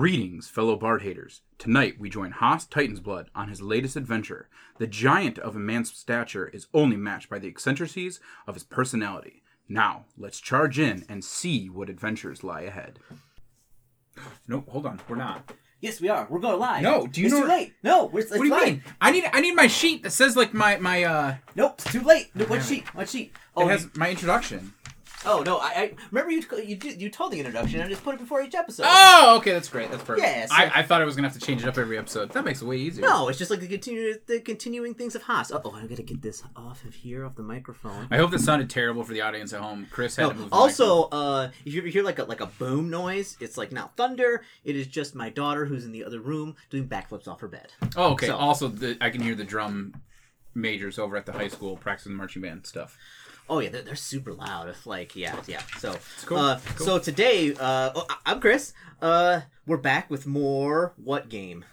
Greetings, fellow Bard haters. Tonight we join Haas Titansblood on his latest adventure. The giant of immense stature is only matched by the eccentricities of his personality. Now, let's charge in and see what adventures lie ahead. No, hold on, we're not. Yes, we are. We're going live. No, do you it's know- too late. No, we're, it's What do you live. mean? I need I need my sheet that says like my my uh Nope, it's too late. No, what sheet? What sheet? it Oh, has my introduction. Oh no, I, I remember you you you told the introduction. I just put it before each episode. Oh, okay, that's great. That's perfect. Yeah, so- I, I thought I was gonna have to change it up every episode. That makes it way easier. No, it's just like the continue the continuing things of Haas. Oh, I gotta get this off of here, off the microphone. I hope this sounded terrible for the audience at home. Chris had No, to move. the also, uh, if you ever hear like a like a boom noise, it's like not thunder. It is just my daughter who's in the other room doing backflips off her bed. microphone. Oh, okay. so- Also, the, I can hear the drum majors over at the high school practicing the marching band stuff. Oh yeah, they're, they're super loud. If like yeah, yeah. So cool. uh, cool. so today, uh, oh, I- I'm Chris. Uh, we're back with more what game?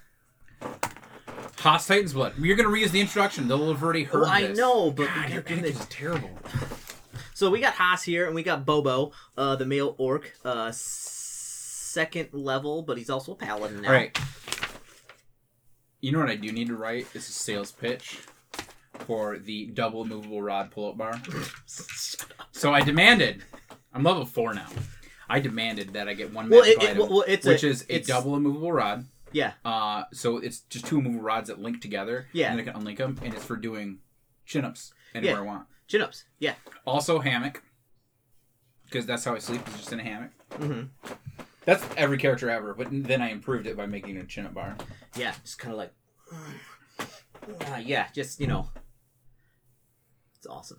Haas Titans Blood. You're gonna reuse the introduction. They'll have already heard Oh, I this. know, but God, we your got English is terrible. So we got Haas here, and we got Bobo, uh, the male orc, uh, second level, but he's also a paladin now. All right. You know what I do need to write? This Is a sales pitch for the double movable rod pull-up bar. So I demanded. I'm level four now. I demanded that I get one Well, it- it- item, well, it's a- which is a it's- double immovable rod. Yeah. Uh, so it's just two movable rods that link together. Yeah. And then I can unlink them, and it's for doing chin-ups anywhere Yeah. I want. Chin ups. Yeah. Also hammock, because that's how I sleep. Is just in a hammock. hmm That's every character ever, but then I improved it by making a chin-up bar. Yeah. Just kind of like. Uh, yeah. Just you know. It's awesome.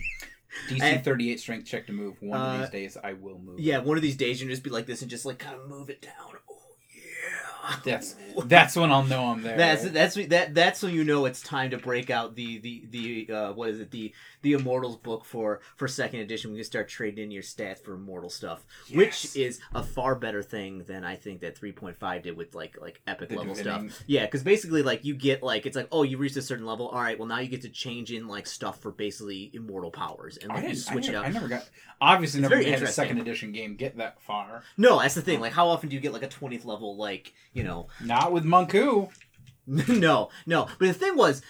DC And- 38 strength check to move. One Uh, of these days I will move. yeah. One of these days you can just be like this and just like kind of move it down. Oh yeah. That's that's when I'll know I'm there. That's that's that that's when you know it's time to break out the the the uh, what is it the the Immortals book for for second edition. We can start trading in your stats for immortal stuff, Yes. which is a far better thing than I think that three point five did with like like epic The level divining. stuff. Yeah, because basically like you get like it's like oh you reached a certain level, all right, well now you get to change in like stuff for basically immortal powers and I like, you switch it out. I never got. Obviously, It's never had a second edition game get that far. No, that's the thing. Like how often do you get like a twentieth level like you know Not with Monku. no, no. But the thing was,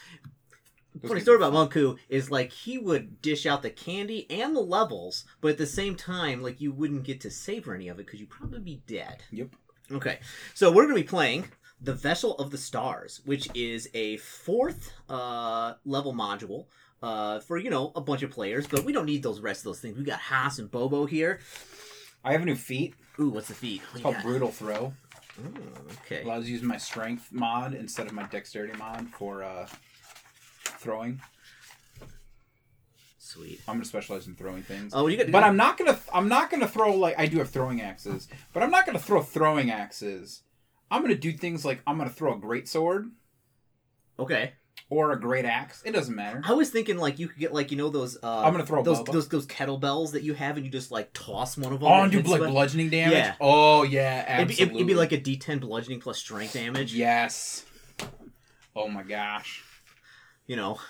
funny story about. Monku is like he would dish out the candy and the levels, but at the same time, like you wouldn't get to savor any of it because you'd probably be dead. Yep. Okay, so we're gonna be playing the Vessel of the Stars, which is a fourth uh, level module. Uh, for you know a bunch of players, but we don't need those rest of those things. We got Haas and Bobo here. I have a new feat. Ooh, what's the feat? What It's called got? Brutal Throw. Ooh, okay. Allows you to use my strength mod instead of my dexterity mod for uh, throwing. Sweet. I'm gonna specialize in throwing things. Oh, you got. But I'm not gonna. I'm not gonna throw like I do have throwing axes, but I'm not gonna throw throwing axes. I'm gonna do things like I'm gonna throw a great sword okay. or a great axe. It doesn't matter. I was thinking like you could get like you know those. Uh, I'm gonna throw those those those kettlebells that you have, and you just like toss one of them. Oh, and do like bludgeoning damage. Yeah. Oh yeah, It'd be, absolutely. it'd be like a D10 bludgeoning plus strength damage. yes. Oh my gosh, You know,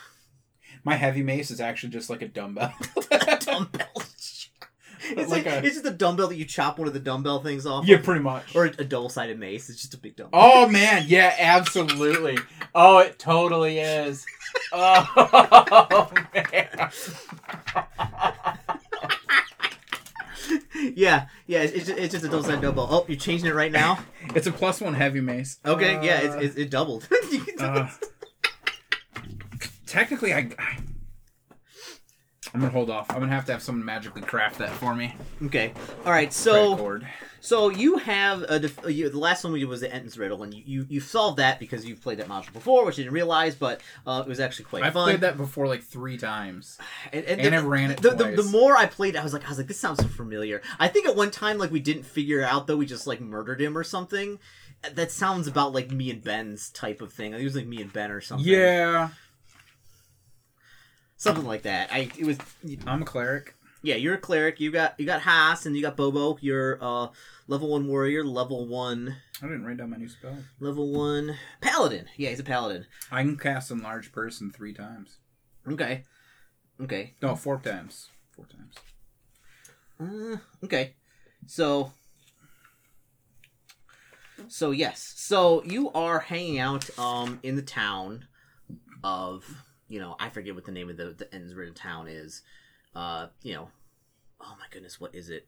my heavy mace is actually just like a dumbbell. dumbbell. It's Like like, a- it's just a dumbbell that you chop one of the dumbbell things off. yeah, of. pretty much. Or a double sided mace. It's just a big dumbbell. Oh man, yeah, absolutely. Oh, it totally is. Oh man. yeah, yeah. It's, it's, just, it's just a double sided dumbbell. Oh, you're changing it right now. It's a plus one heavy mace. Okay, yeah, Uh, it's, it's, it doubled. uh, technically, I, I. I'm gonna hold off. I'm gonna have to have someone magically craft that for me. okay, all right. So. So you have a def- you, the last one we did was the Enton's Riddle, and you, you you solved that because you've played that module before, which I didn't realize, but uh, it was actually quite I've fun. played that before like three times, and, and and the, I ran it the, the, the more I played, I was like, I was like, this sounds so familiar. I think at one time, like we didn't figure it out though, we just like murdered him or something. That sounds about like me and Ben's type of thing. It was like me and Ben or something. yeah, something like that. I it was I'm a cleric. yeah. You're a cleric. You got you got Haas and you got Bobo. You're uh level one warrior, level one I didn't write down my new spell. level one paladin. Yeah, he's a paladin. I can cast enlarge person three times. Okay. Okay. No, four times. Four times. Uh, okay. So So yes, so you are hanging out um in the town of you know I forget what the name of the the town is. Uh, you know, oh my goodness, what is it?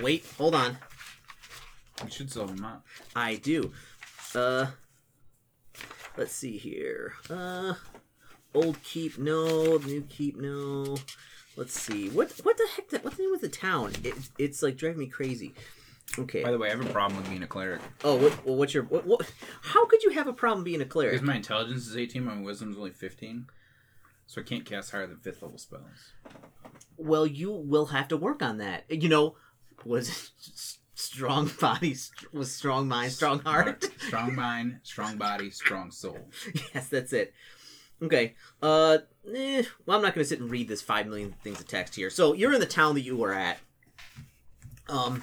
Wait, hold on. We should sell them out. I do. Uh, let's see here. Uh, old keep no, new keep no. Let's see. What what the heck? What's the name of the town? It, it's like driving me crazy. Okay. By the way, I have a problem with being a cleric. Oh, what, well, what's your what, what? How could you have a problem being a cleric? Because my intelligence is 18, my wisdom is only 15. So I can't cast higher than 5th level spells. Well, you will have to work on that. You know, was strong body was strong mind, strong heart. strong mind, strong body, strong soul. yes, that's it. Okay. Uh, eh, well, I'm not going to sit and read this five million things of text here. So you're in the town that you were at. Um,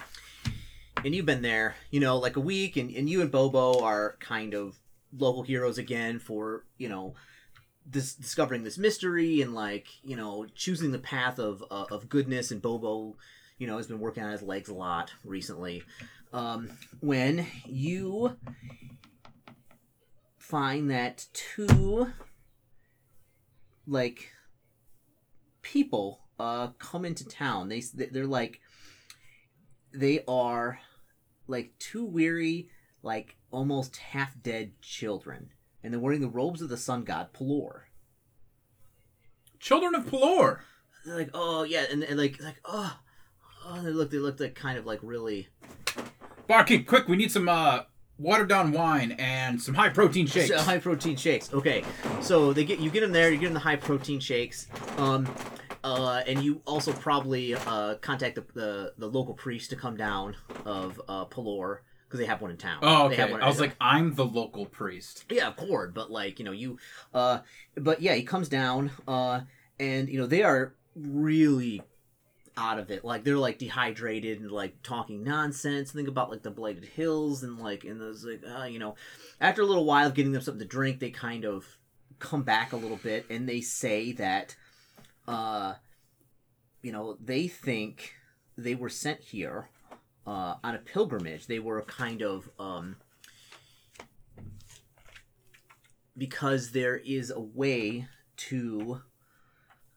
and you've been there, you know, like a week, and, and you and Bobo are kind of local heroes again for you know this discovering this mystery and like you know choosing the path of uh, of goodness. And Bobo, you know, has been working on his legs a lot recently. Um, when you find that two like people uh come into town they they're like they are like two weary like almost half dead children and they're wearing the robes of the sun god Pelor. Children of Pelor! They're like, oh yeah, and, and like like oh, oh they look they look like kind of like really Barkeep, quick, we need some uh, watered down wine and some high protein shakes. So, high protein shakes. Okay, so they get you get them there. You get them the high protein shakes. Um, uh, and you also probably uh, contact the, the the local priest to come down of uh, Pelor because they have one in town. oh, They have okay. one- I was like, I'm the local priest. yeah, of course, but like you know you, uh, but yeah, he comes down, uh, and you know they are really out of it. Like they're like dehydrated and like talking nonsense. Think about like the blighted hills and like and those like uh, you know, after a little while of getting them something to drink, they kind of come back a little bit and they say that, uh, you know, they think they were sent here. Uh, on a pilgrimage, they were kind of um, because there is a way to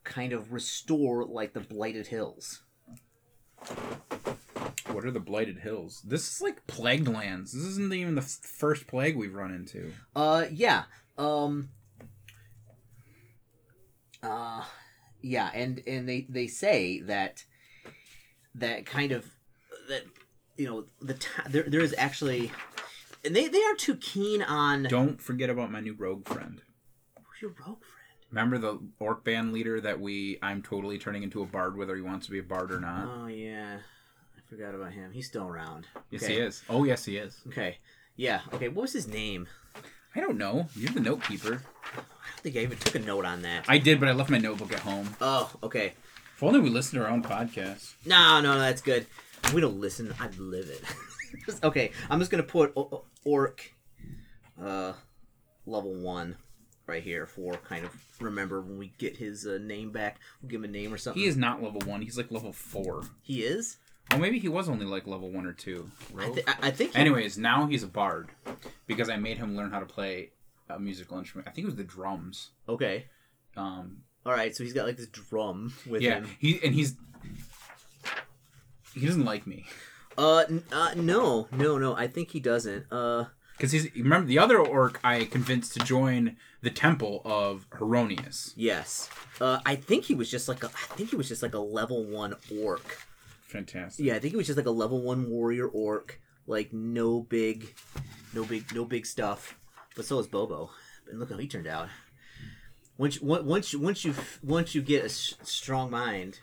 kind of restore like the blighted hills. What are the blighted hills? This is like plagued lands. This isn't even the f- first plague we've run into. Uh yeah. Um uh yeah, and and they they say that that kind of that you know the t- there there is actually and they they aren't too keen on Don't forget about my new rogue friend. Who's your rogue friend? Remember the orc band leader that we I'm totally turning into a bard whether he wants to be a bard or not? Oh yeah. I forgot about him. He's still around. yes okay. he is. Oh yes he is. Okay. Yeah. Okay. What was his name? I don't know. You're the note keeper. I don't think I even took a note on that. I did, but I left my notebook at home. Oh, okay. If only we listened to our own podcast. No, no, that's good. We don't listen. I live it. okay, I'm just gonna put orc, uh, level one, right here for kind of remember when we get his uh, name back. We'll give him a name or something. He is not level one. He's like level four. He is. Oh, maybe he was only like level one or two. I, th- I I think. He, Anyways, now he's a bard because I made him learn how to play a musical instrument. I think it was the drums. Okay. Um, All right. So he's got like this drum with yeah, him. Yeah, he and he's he doesn't like me Uh, n- uh, no, no, no. I think he doesn't. Uh, because he's remember the other orc I convinced to join the temple of Heironeous. yes. Uh, I think he was just like a. I think he was just like a level one orc. Fantastic. Yeah, I think it was just like a level one warrior orc. Like no big, no big, no big stuff. But so is Bobo. And look how he turned out. Once, you- once you, once you, once you get a strong mind.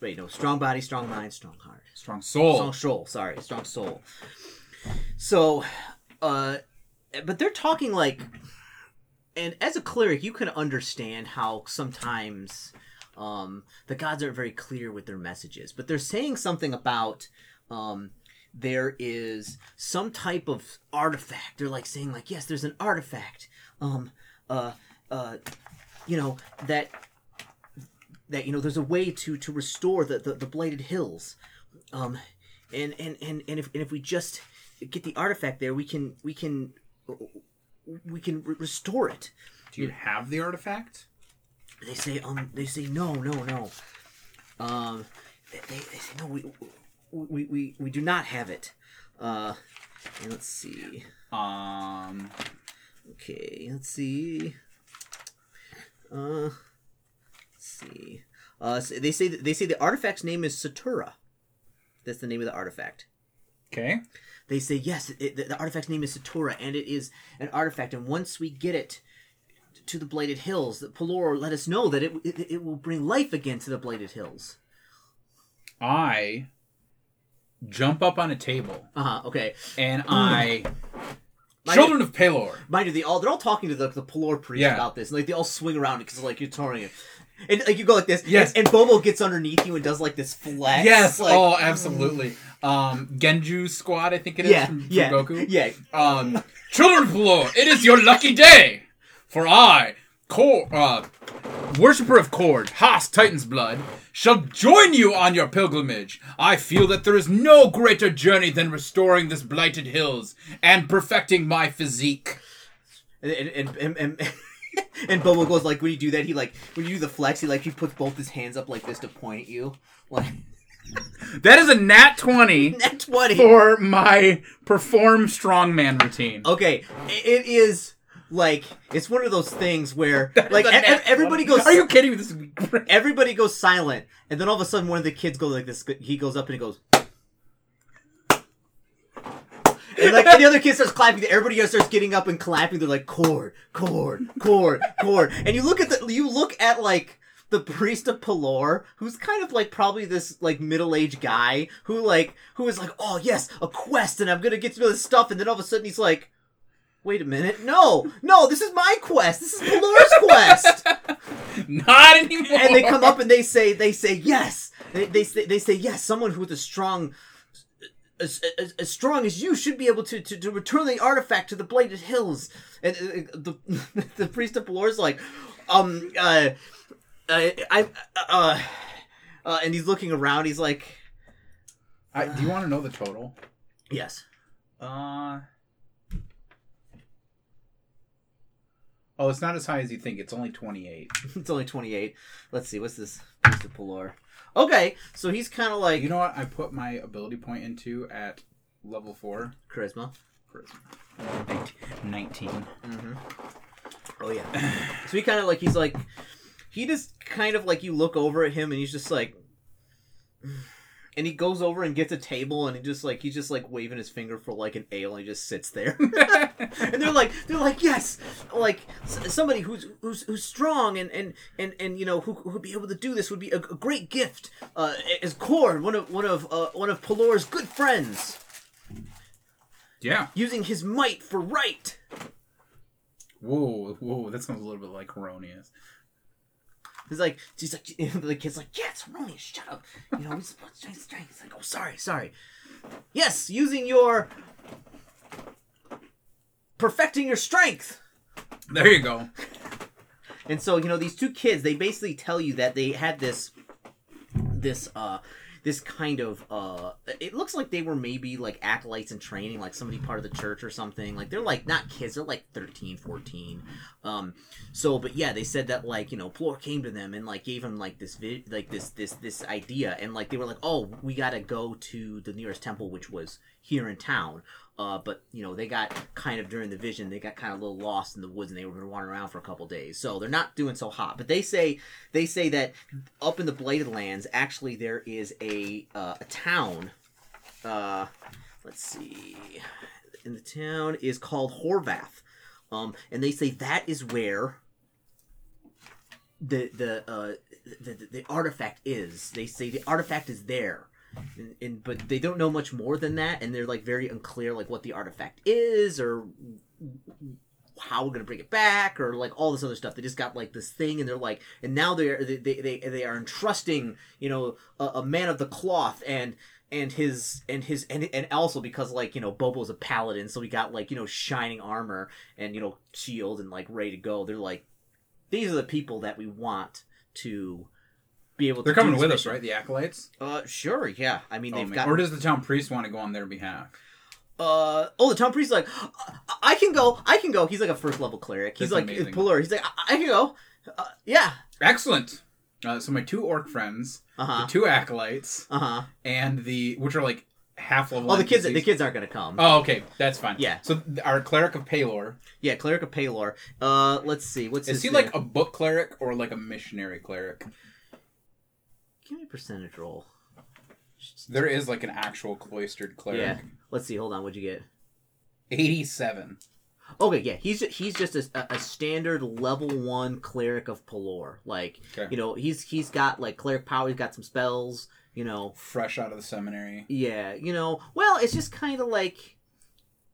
Wait, no, strong body, strong mind, strong heart. Strong soul. Strong soul. Sorry, strong soul. So, uh, but they're talking like, and as a cleric, you can understand how sometimes um, the gods aren't very clear with their messages, but they're saying something about um, there is some type of artifact. They're like saying like, yes, there's an artifact. Um, uh, uh, you know that that you know there's a way to to restore the the, the blighted hills um and and and, and if and if we just get the artifact there, we can we can we can re- restore it. Do you have the artifact? They say um they say no no no. Um, they, they, they say no we, we we we do not have it. Uh, and let's see. Um, Okay, let's see. Uh, see. Uh, so they say they say the artifact's name is Satura. That's the name of the artifact. okay. They say yes, it, the, the artifact's name is Satura, and it is an artifact. And once we get it to the Blighted Hills, the Pelor let us know that it, it it will bring life again to the Blighted Hills. I jump up on a table Uh huh. Okay. and I. My- Children of Pelor. Mind you, they all they're all talking to the the Pelor priest Yeah. about this, and like they all swing around because like you're touring it. And like you go like this, Yes. and, and Bobo gets underneath you and does like this flex. Yes. like, oh, absolutely. Um, Ginyu Squad, I think it is yeah, from, from yeah, Goku. yeah. Um, Children of Pelor, it is your lucky day, for I, Kor, uh, worshipper of Kord, Haas Titan's blood, shall join you on your pilgrimage. I feel that there is no greater journey than restoring this blighted hills and perfecting my physique. And and and, and, Bobo goes like when you do that, he like when you do the flex, he like he puts both his hands up like this to point at you. Like That is a nat 20 that's what he. for my perform strongman routine. Okay, it, is like it's one of those things where That like e- nat everybody goes. Are you kidding me? This is great. Everybody goes silent, and then all of a sudden, one of the kids goes like this. He goes up and he goes. And like and the other kid starts clapping, everybody else starts getting up and clapping. They're like Kord, Kord, Kord, Kord. And you look at the you look at like the priest of Pelor, who's kind of like probably this like middle aged guy who like who is like, oh yes, a quest, and I'm gonna get to know this stuff. And then all of a sudden he's like, wait a minute, no, no, this is my quest. This is Pelor's quest. Not anymore. and they come up and they say they say yes they, they they say yes someone who with a strong as, as, as strong as you should be able to, to, to return the artifact to the blighted hills and uh, the the priest of Pelor is like um uh, uh I uh, uh and he's looking around he's like I, do you want to know the total? yes Uh. Oh, it's not as high as you think. It's only 28. it's only 28 let's see what's this priest of Pelor okay so he's kind of like You know what? I put my ability point into at level 4. charisma Charisma. 19. Mm-hmm. Oh yeah. so he kind of like he's like he just kind of like you look over at him and he's just like and he goes over and gets a table and he just like he's just like waving his finger for like an ale and he just sits there. and they're like they're like yes, like s- somebody who's who's who's strong and and and and you know who would be able to do this would be a, a great gift. Uh as Kord, one of one of uh, one of Pelor's good friends, Yeah. using his might for right. Whoa, whoa. That sounds a little bit like Coronius. He's like, she's like, the kid's like, yes, Romeo, shut up. You know, he's strength, strength. He's like, oh, sorry, sorry. Yes, using your perfecting your strength. There you go. And so, you know, these two kids, they basically tell you that they had this, this, uh, this kind of, uh, it looks like they were maybe like acolytes in training, like somebody part of the church or something. Like they're like not kids, they're like 13, 14. Um, so, but yeah, they said that like, you know, Pelor came to them and like gave them like this, vi- like this, this, this idea. And like, they were like, oh, we gotta go to the nearest temple, which was here in town. Uh, but you know they got kind of during the vision they got kind of a little lost in the woods and they were going to wander around for a couple days. So they're not doing so hot. But they say they say that up in the blighted lands actually there is a uh, a town uh let's see in the town is called horvath. Um and they say that is where the the uh the, the, the artifact is. They say the artifact is there and, but they don't know much more than that and they're like very unclear like what the artifact is or how we're gonna bring it back or like all this other stuff. They just got like this thing and they're like and now they're they they, they, they are entrusting you know a, a man of the cloth and and his and his and, and also because like you know bobo's a paladin so he got like you know shining armor and you know shield and like ready to go. They're like these are the people that we want to be able to They're do coming this with us, right? The acolytes. uh sure yeah i mean Oh, they've man. got Or does the town priest want to go on their behalf? uh, oh, the town priest is like, "I- I can go, I can go. He's like a first level cleric. He's That's like amazing. Pelor. He's like, I, I can go. Uh, yeah. Excellent. Uh, so my two orc friends, Uh huh. the two acolytes, Uh huh. and the which are like half level. Oh, the kids, the kids aren't gonna come. Oh, okay, that's fine. Yeah. So th- our cleric of Pelor Yeah, cleric of Pelor. Uh, let's see. What's is his he name? like a book cleric or like a missionary cleric? Give me a percentage roll. There is like an actual cloistered cleric. Yeah. Let's see. Hold on. What'd you get? Eighty-seven. Okay, yeah, he's he's just a, a standard level one cleric of Pelor. Like, Okay. you know, he's he's got like cleric power. He's got some spells. You know, Fresh out of the seminary. yeah, you know. Well, it's just kind of like,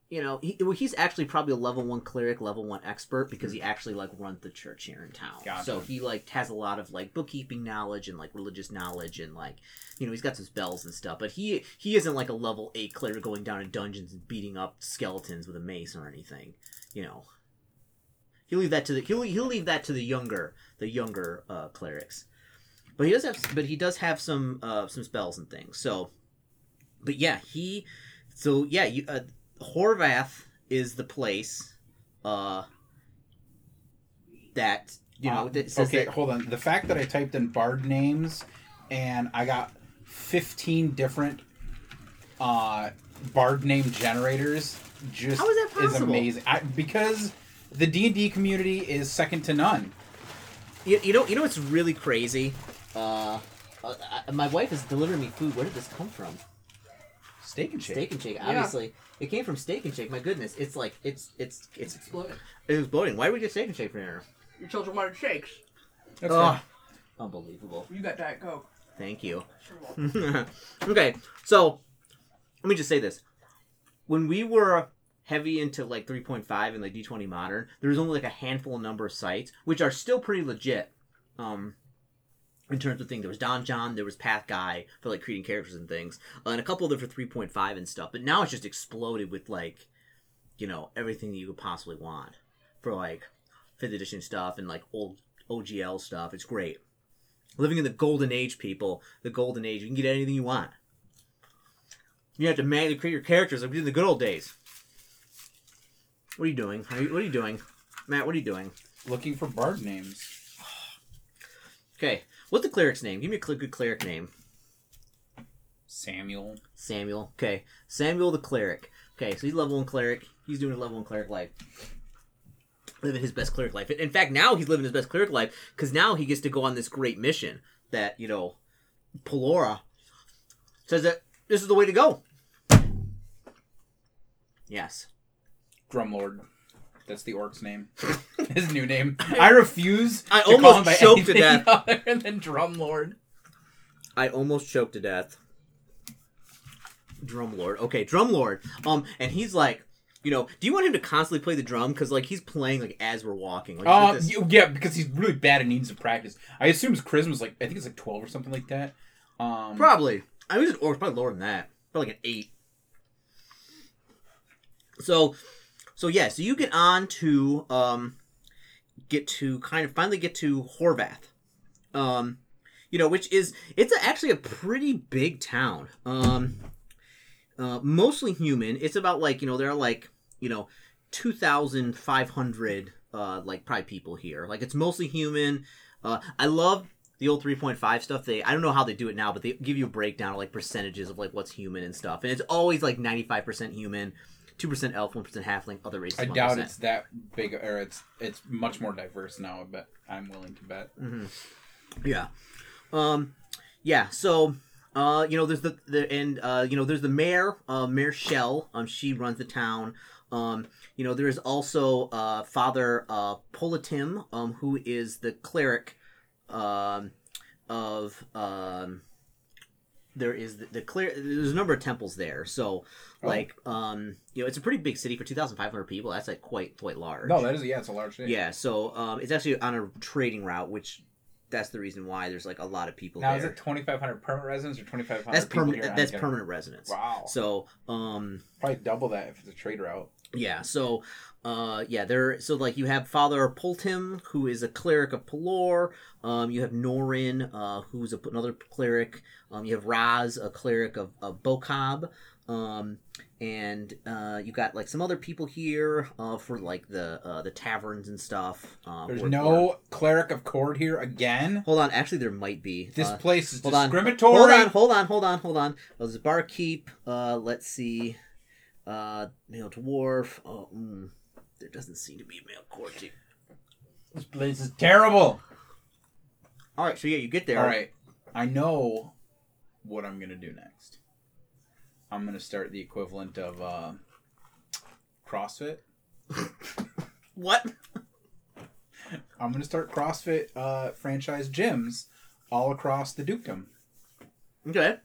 you know, he, well, he's actually probably a level one cleric, level one expert because he actually like runs the church here in town. Gotcha. So he like has a lot of like bookkeeping knowledge and like religious knowledge and like, you know, he's got some spells and stuff. But he he isn't like a level eight cleric going down in dungeons and beating up skeletons with a mace or anything. You know. He'll leave that to the he'll, he'll leave that to the younger the younger uh, clerics. But he does have but he does have some uh, some spells and things. So, but yeah, he so yeah, you uh, Horvath is the place uh that you know Uh, that says okay, that hold on. The fact that I typed in bard names and I got fifteen different uh bard name generators just How is that is possible? amazing. I, because the D and D community is second to none. you, you know you know what's really crazy. Uh, uh, uh, my wife is delivering me food. Where did this come from? Steak and shake. Steak and Shake. Obviously, it came from Steak and Shake. My goodness, it's like it's it's it's Exploded. it was bloating. Why did we get Steak and Shake for dinner? Your children wanted shakes. That's Ugh. fair. Unbelievable. You got Diet Coke. Thank you. Sure will. okay, so let me just say this: when we were heavy into like 3.5 and like D20 Modern, there was only like a handful of number of sites, which are still pretty legit. Um, in terms of things, there was donjon, there was Pathguy for like creating characters and things, uh, and a couple of them for 3.5 and stuff. But now it's just exploded with like, you know, everything that you could possibly want for like fifth edition stuff and like old OGL stuff. It's great. Living in the golden age, people. The golden age. You can get anything you want. You have to manually create your characters like we did in the good old days. What are you doing? Are you, what are you doing? Matt, what are you doing? Looking for bard names. Okay. What's the cleric's name? Give me a good cleric name. Samuel. Samuel. Okay. Samuel the cleric. Okay, so he's level one cleric. He's doing a level one cleric life. Living his best cleric life. In fact, now he's living his best cleric life because now he gets to go on this great mission that, you know, Pelora says that this is the way to go. Yes. Drumlord. That's the orc's name. His new name. I refuse. I to call almost him by choked to anything death. Other than Drumlord. I almost choked to death. Drumlord. Okay, Drumlord. Um, and he's like, you know, do you want him to constantly play the drum? Because like he's playing like as we're walking. Like, he's got this- y- yeah, because he's really bad and needs to practice. I assume his charisma's like I think it's like twelve or something like that. Um, probably. I mean, or probably lower than that. Probably like an eight. So, so yeah. So you get on to um, get to kind of finally get to Horvath. Um, you know, which is it's actually a pretty big town. Um, uh, mostly human. It's about like you know there are like you know two thousand five hundred uh like probably people here. Like it's mostly human. Uh, I love the old 3.5 stuff they i don't know how they do it now but they give you a breakdown of like percentages of like what's human and stuff and it's always like 95% human 2% elf 1% halfling other races I doubt it's that big, or it's it's much more diverse now. I bet I'm willing to bet. Yeah. Um yeah, so uh you know there's the the and uh you know there's the mayor, uh Mayor Shell, um she runs the town. Um you know there is also uh Father uh Politim, um who is the cleric um of um there is the, the clear there's a number of temples there. So like um you know it's a pretty big city for 2500 people. That's like quite quite large. No, that is yeah, it's a large city. Yeah, so um, it's actually on a trading route, which that's the reason why there's like a lot of people Now there. is it 2,500 permanent residents or 2,500? that's permanent. That's permanent residence. Wow. So um, Probably double that if it's a trade route. Yeah, so uh, yeah, there. So like you have Father Poltim, who is a cleric of Pelor. Um, you have Norin, uh, who's a, another cleric. Um, you have Raz, a cleric of, of Boccob. Um, and uh, you got like some other people here uh, for like the uh, the taverns and stuff. Um, There's or- no or- cleric of Kord here again. Hold on, actually, there might be. This Uh, place is hold on. discriminatory. Hold on, hold on, hold on, hold on. There's a barkeep. Uh, let's see. Uh, male dwarf. Oh, mm, there doesn't seem to be a male courtier. This place is terrible. All right, so yeah, you get there. All right, I know what I'm gonna do next. I'm gonna start the equivalent of uh, CrossFit. What? I'm gonna start CrossFit uh, franchise gyms all across the dukedom. Okay.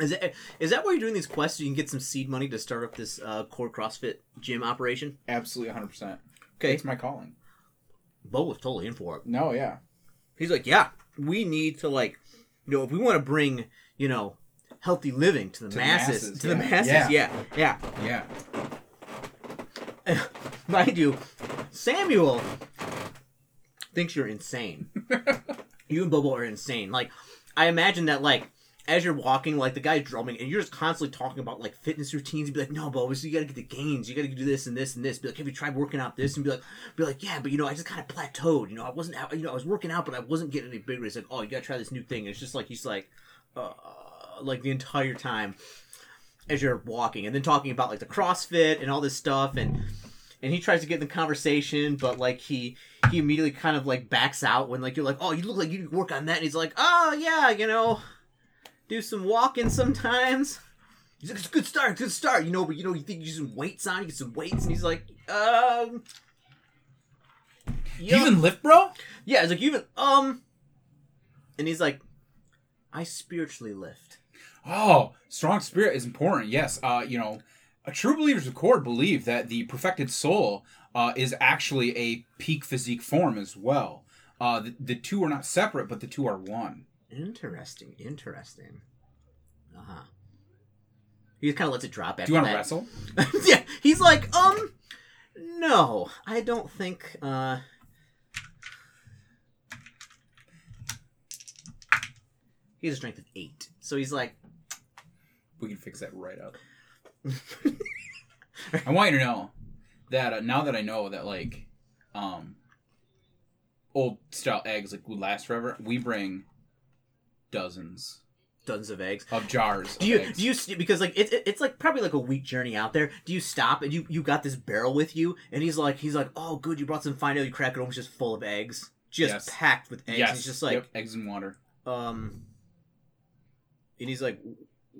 Is that is that why you're doing these quests? So you can get some seed money to start up this uh, core CrossFit gym operation. Absolutely, 100. percent Okay, It's my calling. Bo was totally in for it. No, yeah. He's like, yeah, we need to like, you know, if we want to bring, you know, healthy living to the To the masses, masses, to the masses, Yeah. yeah, yeah. Yeah. Mind you, Samuel thinks you're insane. you and Bobo are insane. Like, I imagine that like. As you're walking, like the guy's drumming, and you're just constantly talking about like fitness routines. You'd be like, "No, but you gotta get the gains. You gotta do this and this and this." Be like, "Have you tried working out this?" And be like, "Be like, yeah, but you know, I just kind of plateaued. You know, I wasn't, out, you know, I was working out, but I wasn't getting any bigger." It's like, "Oh, you gotta try this new thing." And it's just like he's like, uh, like the entire time as you're walking, and then talking about like the CrossFit and all this stuff, and and he tries to get in the conversation, but like he he immediately kind of like backs out when like you're like, oh, you look like you work on that, and he's like, oh yeah, you know, do some walking sometimes. He's like, it's a good start, good start, you know, but you know, you think you do some weights on, you get some weights, and he's like, um, You even lift, bro? yeah, it's like you even um, and he's like, I spiritually lift. Oh, strong spirit is important. Yes. Uh, you know, a true believers of Kord believe that the perfected soul uh, is actually a peak physique form as well. Uh, the, the two are not separate, but the two are one. Interesting, interesting. Uh huh. He just kind of lets it drop after Do you want to wrestle? yeah, he's like, um, no, I don't think. uh He has a strength of eight, so he's like, We can fix that right up. I want you to know that uh, now that I know that like, um, old style eggs like would last forever, we bring dozens dozens of eggs. of jars. Do you eggs. do you because like it's it's like probably like a week journey out there. Do you stop and you you got this barrel with you and he's like he's like oh good you brought some fine ale you crack it open it's just full of eggs just Yes. packed with eggs. Yes. He's just like Yep, eggs and water. um, and he's like,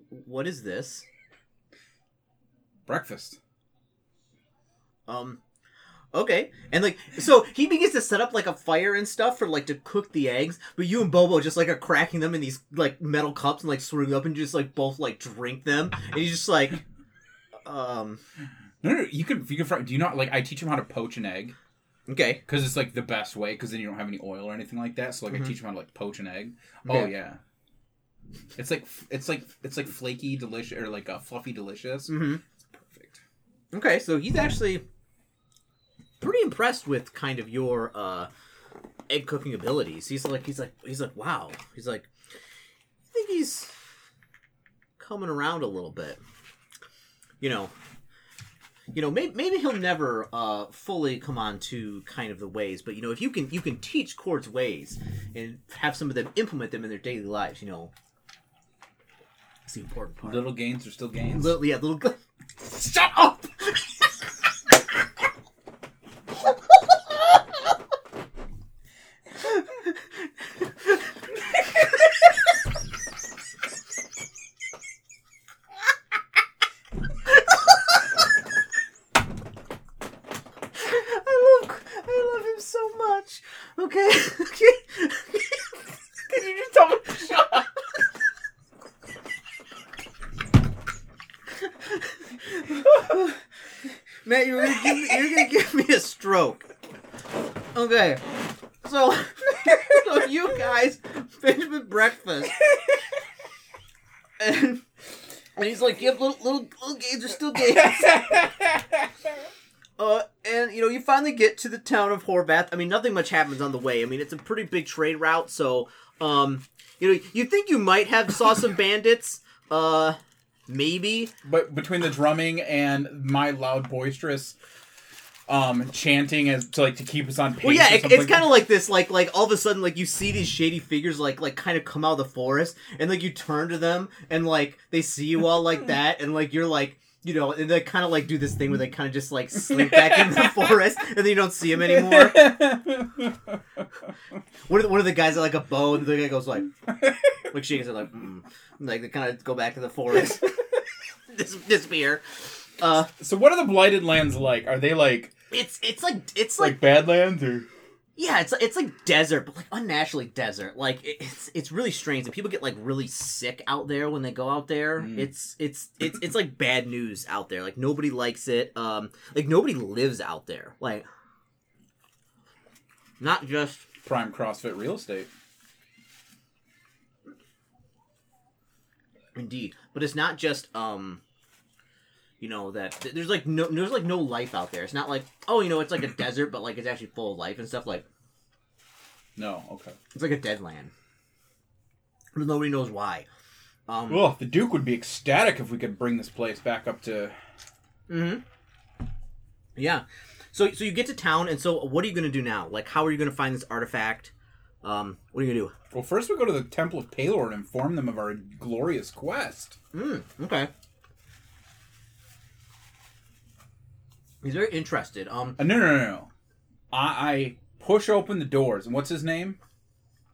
"What is this?" Breakfast. Um, okay, and like, so he begins to set up like a fire and stuff for like to cook the eggs, but you and Bobo just like are cracking them in these like metal cups and like swirling up and just like both like drink them, and he's just like, um, No, no, no, you could you could fry. Do you not like? I teach him how to poach an egg okay, because it's like the best way because then you don't have any oil or anything like that. So like Mhm. I teach him how to like poach an egg. Okay. Oh yeah. It's like it's like it's like flaky delicious or like a fluffy delicious. mm-hmm. Perfect. okay, so he's actually pretty impressed with kind of your uh egg cooking abilities. He's like, he's like, he's like, wow. He's like, I think he's coming around a little bit. You know, you know, maybe, maybe he'll never uh, fully come on to kind of the ways, but you know, if you can you can teach Kord's ways and have some of them implement them in their daily lives, you know, it's the important part. Little gains are still gains. Little, yeah, little. Shut up. I love, I love him so much. Okay, okay. Can you just tell me to shut up? Matt, you're gonna give me, you're gonna give me a stroke. Okay, so, so you guys finish with breakfast, and and he's like, "Yep, little little little games are still games." Uh, and you know, you finally get to the town of Horvath. I mean, nothing much happens on the way. I mean, it's a pretty big trade route, so um, you know, you think you might have saw some bandits, uh, maybe. But between the drumming and my loud boisterous um chanting as to like to keep us on pace. Well, yeah, it, it's kind of like this, like like all of a sudden, like you see these shady figures, like like kind of come out of the forest, and like you turn to them, and like they see you all like that, and like you're like. You know, and they kind of like do this thing where they kind of just like slink back in the forest, and then you don't see them anymore. One of the, one of the guys at like a bow, and the guy goes like, like she his head, like, mm. like they kind of go back to the forest, Dis- disappear. Uh, so what are the blighted lands like? Are they like it's it's like it's like, like badlands or yeah, it's it's like desert, but like unnaturally desert. Like it's it's really strange, and people get like really sick out there when they go out there. Mm. It's it's it's it's like bad news out there. Like nobody likes it. Um, like nobody lives out there. Like not just prime CrossFit real estate? Indeed, but it's not just um, you know that th- there's like no there's like no life out there. It's not like oh you know it's like a desert, but like it's actually full of life and stuff. Like No, okay. it's like a dead land. But nobody knows why. Um, Well, the Duke would be ecstatic if we could bring this place back up to. hmm Yeah. So so you get to town, and so what are you gonna do now? Like, how are you gonna find this artifact? Um, what are you gonna do? Well, first we go to the Temple of Pelor and inform them of our glorious quest. do? Mm, okay. He's very interested. Um, Uh, no, no, no, no. I, I push open the doors, and what's his name?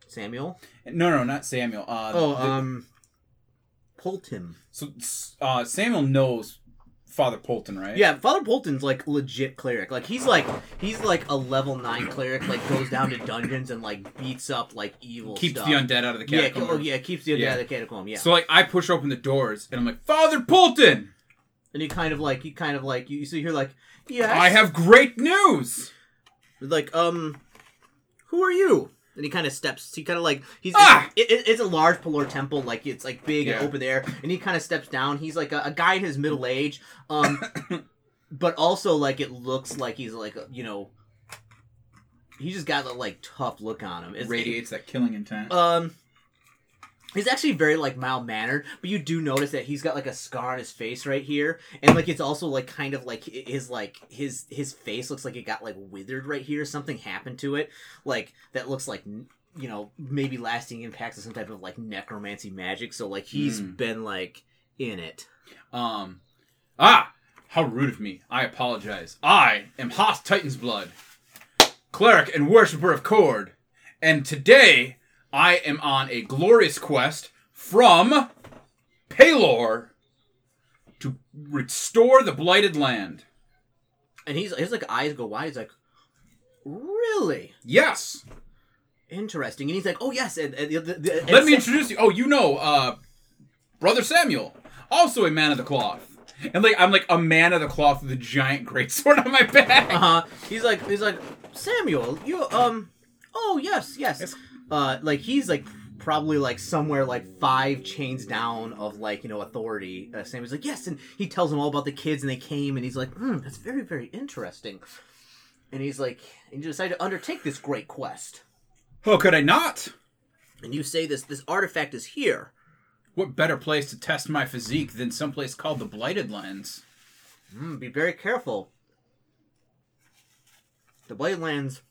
Samuel. No, no, not Samuel. Uh, Oh, the- um, Polton. so uh, Samuel knows Father Polton, right? Yeah, Father Polton's like legit cleric. Like he's like he's like a level nine cleric. Like goes down to dungeons and like beats up like evil. keeps stuff. the undead out of the catacombs. Yeah, oh yeah, keeps the undead Yeah. out of the catacomb. Yeah, So like, I push open the doors, and I'm like, Father Polton, and he kind of like he kind of like you. So you're like, yes, I have great news. like um, who are you? And he kind of steps. He kind of like he's. Ah! It, it- it's a large Pelor temple. Like it's like big Yeah. and open there. And he kind of steps down. He's like a, a guy in his middle age. Um, but also like it looks like he's like a, you know. He just got a like tough look on him. It's, Radiates that killing intent. Um, he's actually very like mild mannered, but you do notice that he's got like a scar on his face right here, and like it's also like kind of like his like his his face looks like it got like withered right here. Something happened to it, like that looks like you know maybe lasting impacts of some type of like necromancy magic. So like he's Hmm. been like in it. Um, ah, how rude of me. I apologize. I am Haas Titan's Blood, cleric and worshipper of Kord, and today I am on a glorious quest from Pelor to restore the blighted land. And he's his like eyes go wide. He's like, really Yes. interesting. And he's like, oh yes. And, and, the- and Let me introduce you. Oh, you know, uh, brother Samuel, also a man of the cloth. And like I'm like a man of the cloth with a giant greatsword on my back. uh-huh. He's like he's like Samuel, you um oh yes, yes. Uh like he's like probably like somewhere like five chains down of like, you know, authority. Uh, Samuel's like, "Yes." And he tells him all about the kids and they came and he's like, "Hmm, that's very very interesting." And he's like, and you decide to undertake this great quest. How could I not? And you say this this artifact is here. What better place to test my physique than someplace called the Blighted Lands? Hmm, be very careful. The Blighted Lands.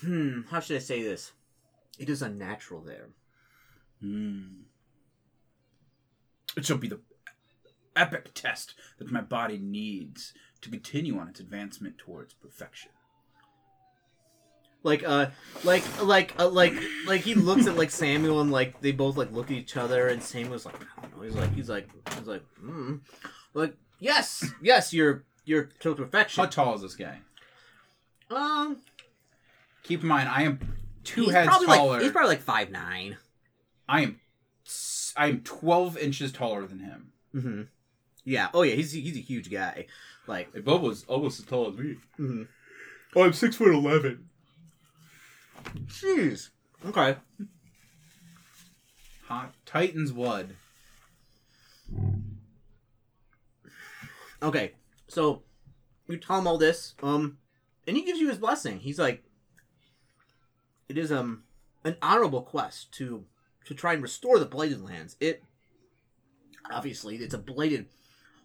Hmm, how should I say this? It is unnatural there. Hmm. It shall be the epic test that my body needs to continue on its advancement towards perfection. Like, uh, like, like, uh, like, like he looks at like Samuel and like they both like look at each other and Samuel's like, I don't know. He's like, he's like, he's like, hmm, like, yes, yes, you're you're to perfection. How tall is this guy? Um, Keep in mind, I am two he's heads probably taller. like he's probably like five nine. I am, I am twelve inches taller than him. Mm-hmm. Yeah. Oh yeah. He's he's a huge guy. Like. Hey, Bobo's almost as tall as me. mhm. Oh, I'm six foot eleven. Jeez. Okay. Hot Titan's blood. Okay. So you tell him all this, um, and he gives you his blessing. He's like, "It is um an honorable quest to to try and restore the blighted lands. It obviously it's a blighted,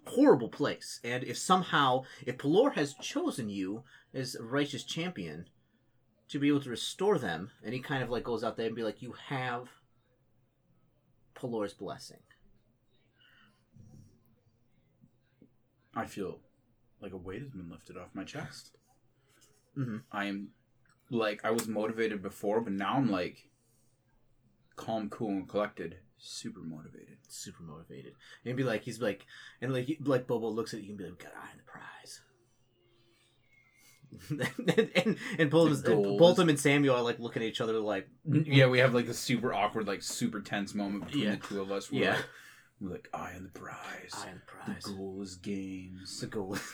horrible place, and if somehow if Pelor has chosen you as a righteous champion to be able to restore them, and he kind of like goes out there and be like, you have Pelor's blessing. I feel like a weight has been lifted off my chest. Mhm. I am like I was motivated before, but now I'm like calm, cool, and collected. Super motivated. super motivated. And be like, he's like, and like, he- like Bobo looks at you and be like, "Got eye on the prize." and and, and Bolton, The and Bolton and Samuel are like looking at each other like, Yeah, we have like this super awkward, like super tense moment between Yeah. the two of us. We're Yeah. like, we're like eye on the prize. "Eye on the prize the goal is games. The goal.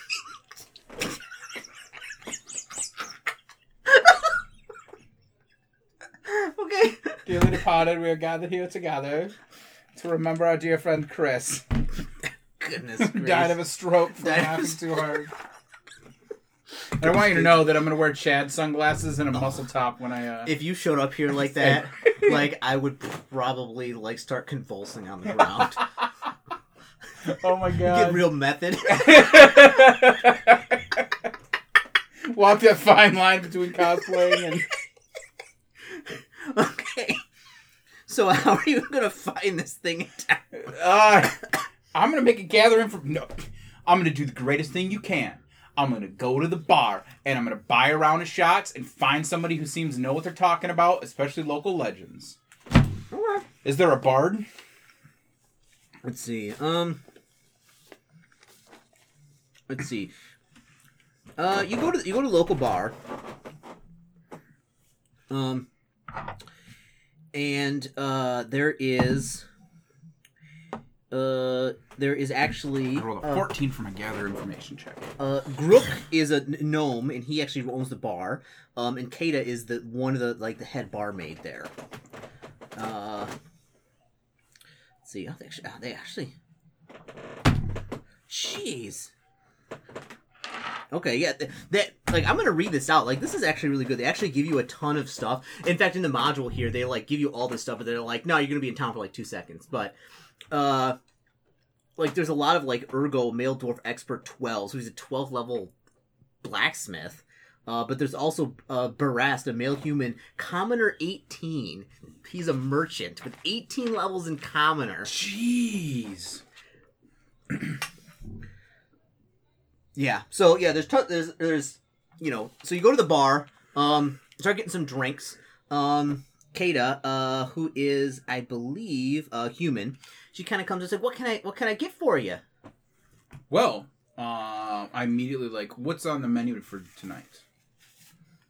okay. Dearly departed, we are gathered here together to remember our dear friend Chris, Goodness gracious. died of a stroke from Died laughing too hard. And I want you to know that I'm gonna wear Chad sunglasses and a muscle top when I. Uh... If you showed up here like that, like I would probably like start convulsing on the ground. oh my Get god! real method. Walk that fine line between cosplaying and. okay. So how are you gonna find this thing? Uh, I'm gonna make a gathering for no. I'm gonna do the greatest thing you can. I'm gonna go to the bar and I'm gonna buy a round of shots and find somebody who seems to know what they're talking about, especially local legends. Is there a bard? Let's see. Um. Let's see. Uh, you go to you go to local bar. Um. And uh, there is. Uh, there is actually. I rolled a uh, 14 for my gather information check. Uh, Grook is a gnome, and he actually owns the bar. Um, and Kata is the one of the like the head barmaid there. Uh, let's see. Oh, they actually, oh, they actually. Jeez. Okay, yeah, th- that like I'm gonna read this out. Like this is actually really good. They actually give you a ton of stuff. In fact, in the module here, they like give you all this stuff, but they're like, no, you're gonna be in town for like two seconds. But, uh, like there's a lot of like ergo male dwarf expert 12 so he's a 12th level blacksmith uh, but there's also uh, Barast, a male human commoner 18 he's a merchant with 18 levels in commoner Jeez. yeah so yeah there's ton- there's there's you know so you go to the bar um start getting some drinks um Kata, uh, who is, I believe, a human, she kind of comes and says, "What can I, what can I get for you?" Well, uh, I immediately like, what's on the menu for tonight?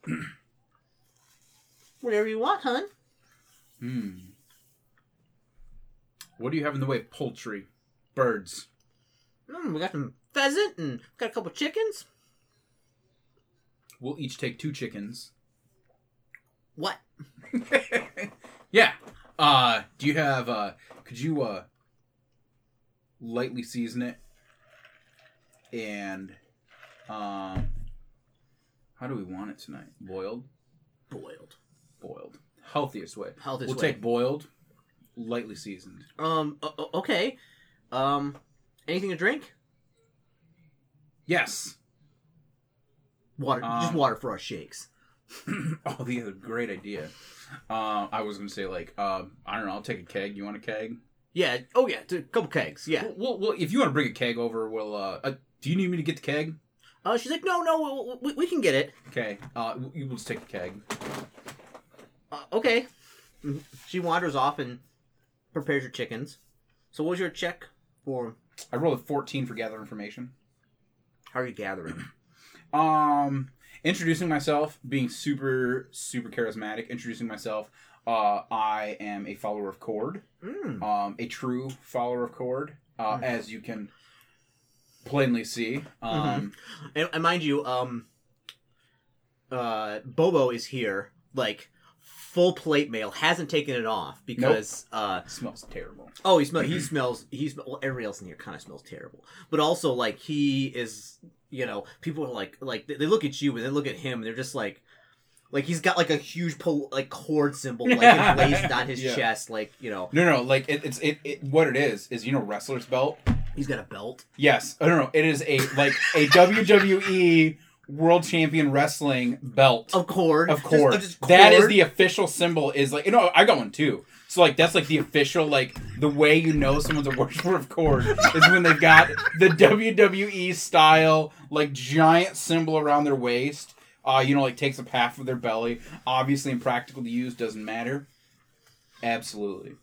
Whatever you want, hun. Hmm. What do you have in the way of poultry? Birds. Mm, we got some pheasant and got a couple chickens. We'll each take two chickens. What? yeah. Uh, do you have, uh, could you, uh, lightly season it? And, um, how do we want it tonight? Boiled? Boiled. Boiled. Healthiest way. Healthiest we'll way. take boiled, lightly seasoned. Um. o- okay. Um. Anything to drink? Yes. Water. just Um, water for our shakes. oh, the other great idea. Uh, I was gonna say like, um, I don't know. I'll take a keg. You want a keg? Yeah. Oh yeah. A couple kegs. Yeah. Well, well, if you want to bring a keg over, we'll. Uh, uh, do you need me to get the keg? Uh, she's like, no, no, we, we, we can get it. Okay. Uh, you will just take a keg. Uh, okay. Mhm. She wanders off and prepares your chickens. So, what was your check for? I rolled a fourteen for gather information. How are you gathering? Um, introducing myself, being super super charismatic. Introducing myself. Uh, I am a follower of Kord. Mm. Um, a true follower of Kord. Uh, Mhm. as you can plainly see. Um, And, and mind you, um, uh, Bobo is here, like full plate mail, hasn't taken it off because uh smells terrible. oh he smells he smells he smells well everybody else in here kind of smells terrible, but also like he is you know people are like like they they look at you and they look at him and they're just like Like he's got like a huge pol- like Kord symbol like emblazoned on his Yeah. chest, like you know No, no, like it, it's it, it. What it is is you know wrestler's belt. he's got a belt. Yes, I don't know. It is a like a WWE World Champion Wrestling belt. Of course. Of course, just that is the official symbol. Is like you know I got one too. So like that's like the official like the way you know someone's a worshiper of Kord is when they've got the WWE style like giant symbol around their waist. Uh, you know, like takes up half of their belly. Obviously, impractical to use, doesn't matter. Absolutely.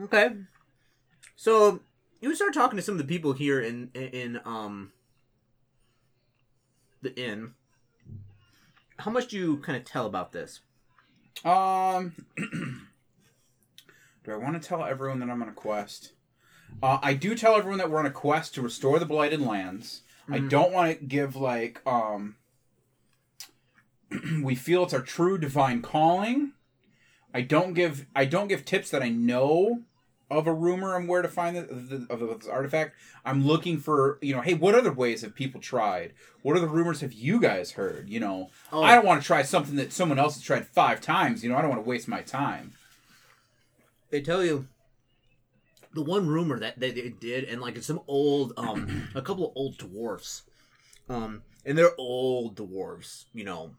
Okay. So you start talking to some of the people here in, in um the inn. How much do you kind of tell about this? Um, do I want to tell everyone that I'm on a quest? Uh, I do tell everyone that we're on a quest to restore the blighted lands. I Mhm. don't want to give like um. we feel it's our true divine calling. I don't give I don't give tips that I know of a rumor and where to find the, the, of this artifact. I'm looking for you know, hey, what other ways have people tried? What other rumors have you guys heard? You know, Oh, I don't want to try something that someone else has tried five times. You know, I don't want to waste my time. they tell you the one rumor that they, did, and like it's some old, um, a couple of old dwarfs, um, and they're old dwarves, you know,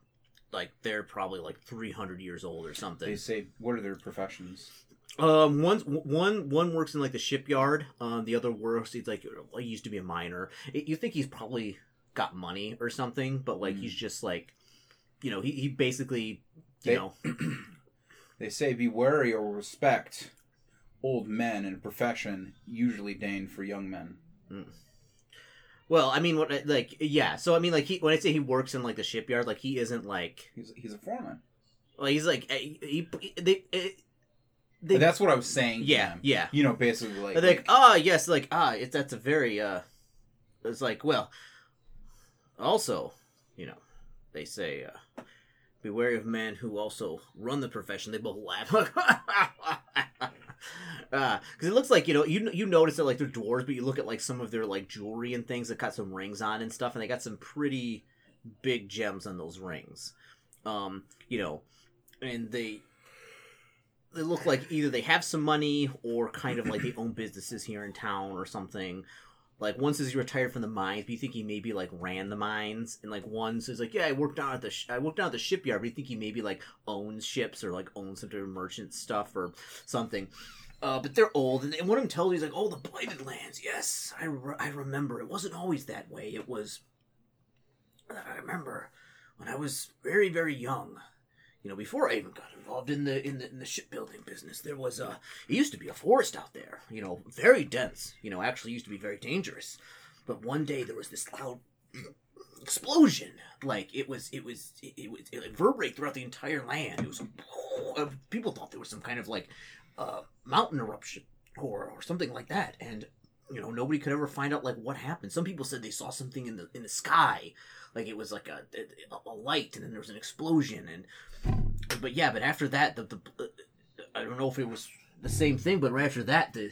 like they're probably like three hundred years old or something. They say, what are their professions? Um, one one one works in like the shipyard. Um, the other works. He's like he used to be a miner. It- you think he's probably got money or something, but like Mm. he's just like, you know, he he basically, you They- know, They say, be wary or respect old men in a profession usually deigned for young men. well, I mean, what like yeah. So I mean, like he when I say he works in like the shipyard, like he isn't like, He's, he's a foreman. like he's like eh, he, he they, eh, they That's what I was saying. yeah them. yeah. You know, basically, like, They're like, ah, yes, like ah, it's that's a very uh, it's like well, also, you know, they say uh, be wary of men who also run the profession. They both laugh. Because it looks like you know you you notice that like they're dwarves, but you look at like some of their like jewelry and things that got some rings on and stuff, and they got some pretty big gems on those rings. Um, you know, and they they look like either they have some money or kind of like they own businesses here in town or something. Like says he retired from the mines, but you think he maybe like ran the mines, and like one says like yeah I worked out at the sh- I worked down at the shipyard, but you think he maybe like owns ships or like owns some sort of merchant stuff or something. Uh, but they're old, and, and one of them tells me he's like, "Oh, the blighted lands. Yes, I, re- I remember. It wasn't always that way. It was. I remember when I was very very young. You know, before I even got involved in the in the, in the shipbuilding business, there was a. It used to be a forest out there. You know, very dense. You know, actually used to be very dangerous. But one day there was this loud explosion. Like it was, it was, it, it it reverberated throughout the entire land. It was. uh, People thought there was some kind of like uh, mountain eruption or or something like that, and you know nobody could ever find out like what happened. Some people said they saw something in the in the sky, like it was like a a, a light, and then there was an explosion, and but yeah, but after that, the, the uh, I don't know if it was the same thing, but right after that, the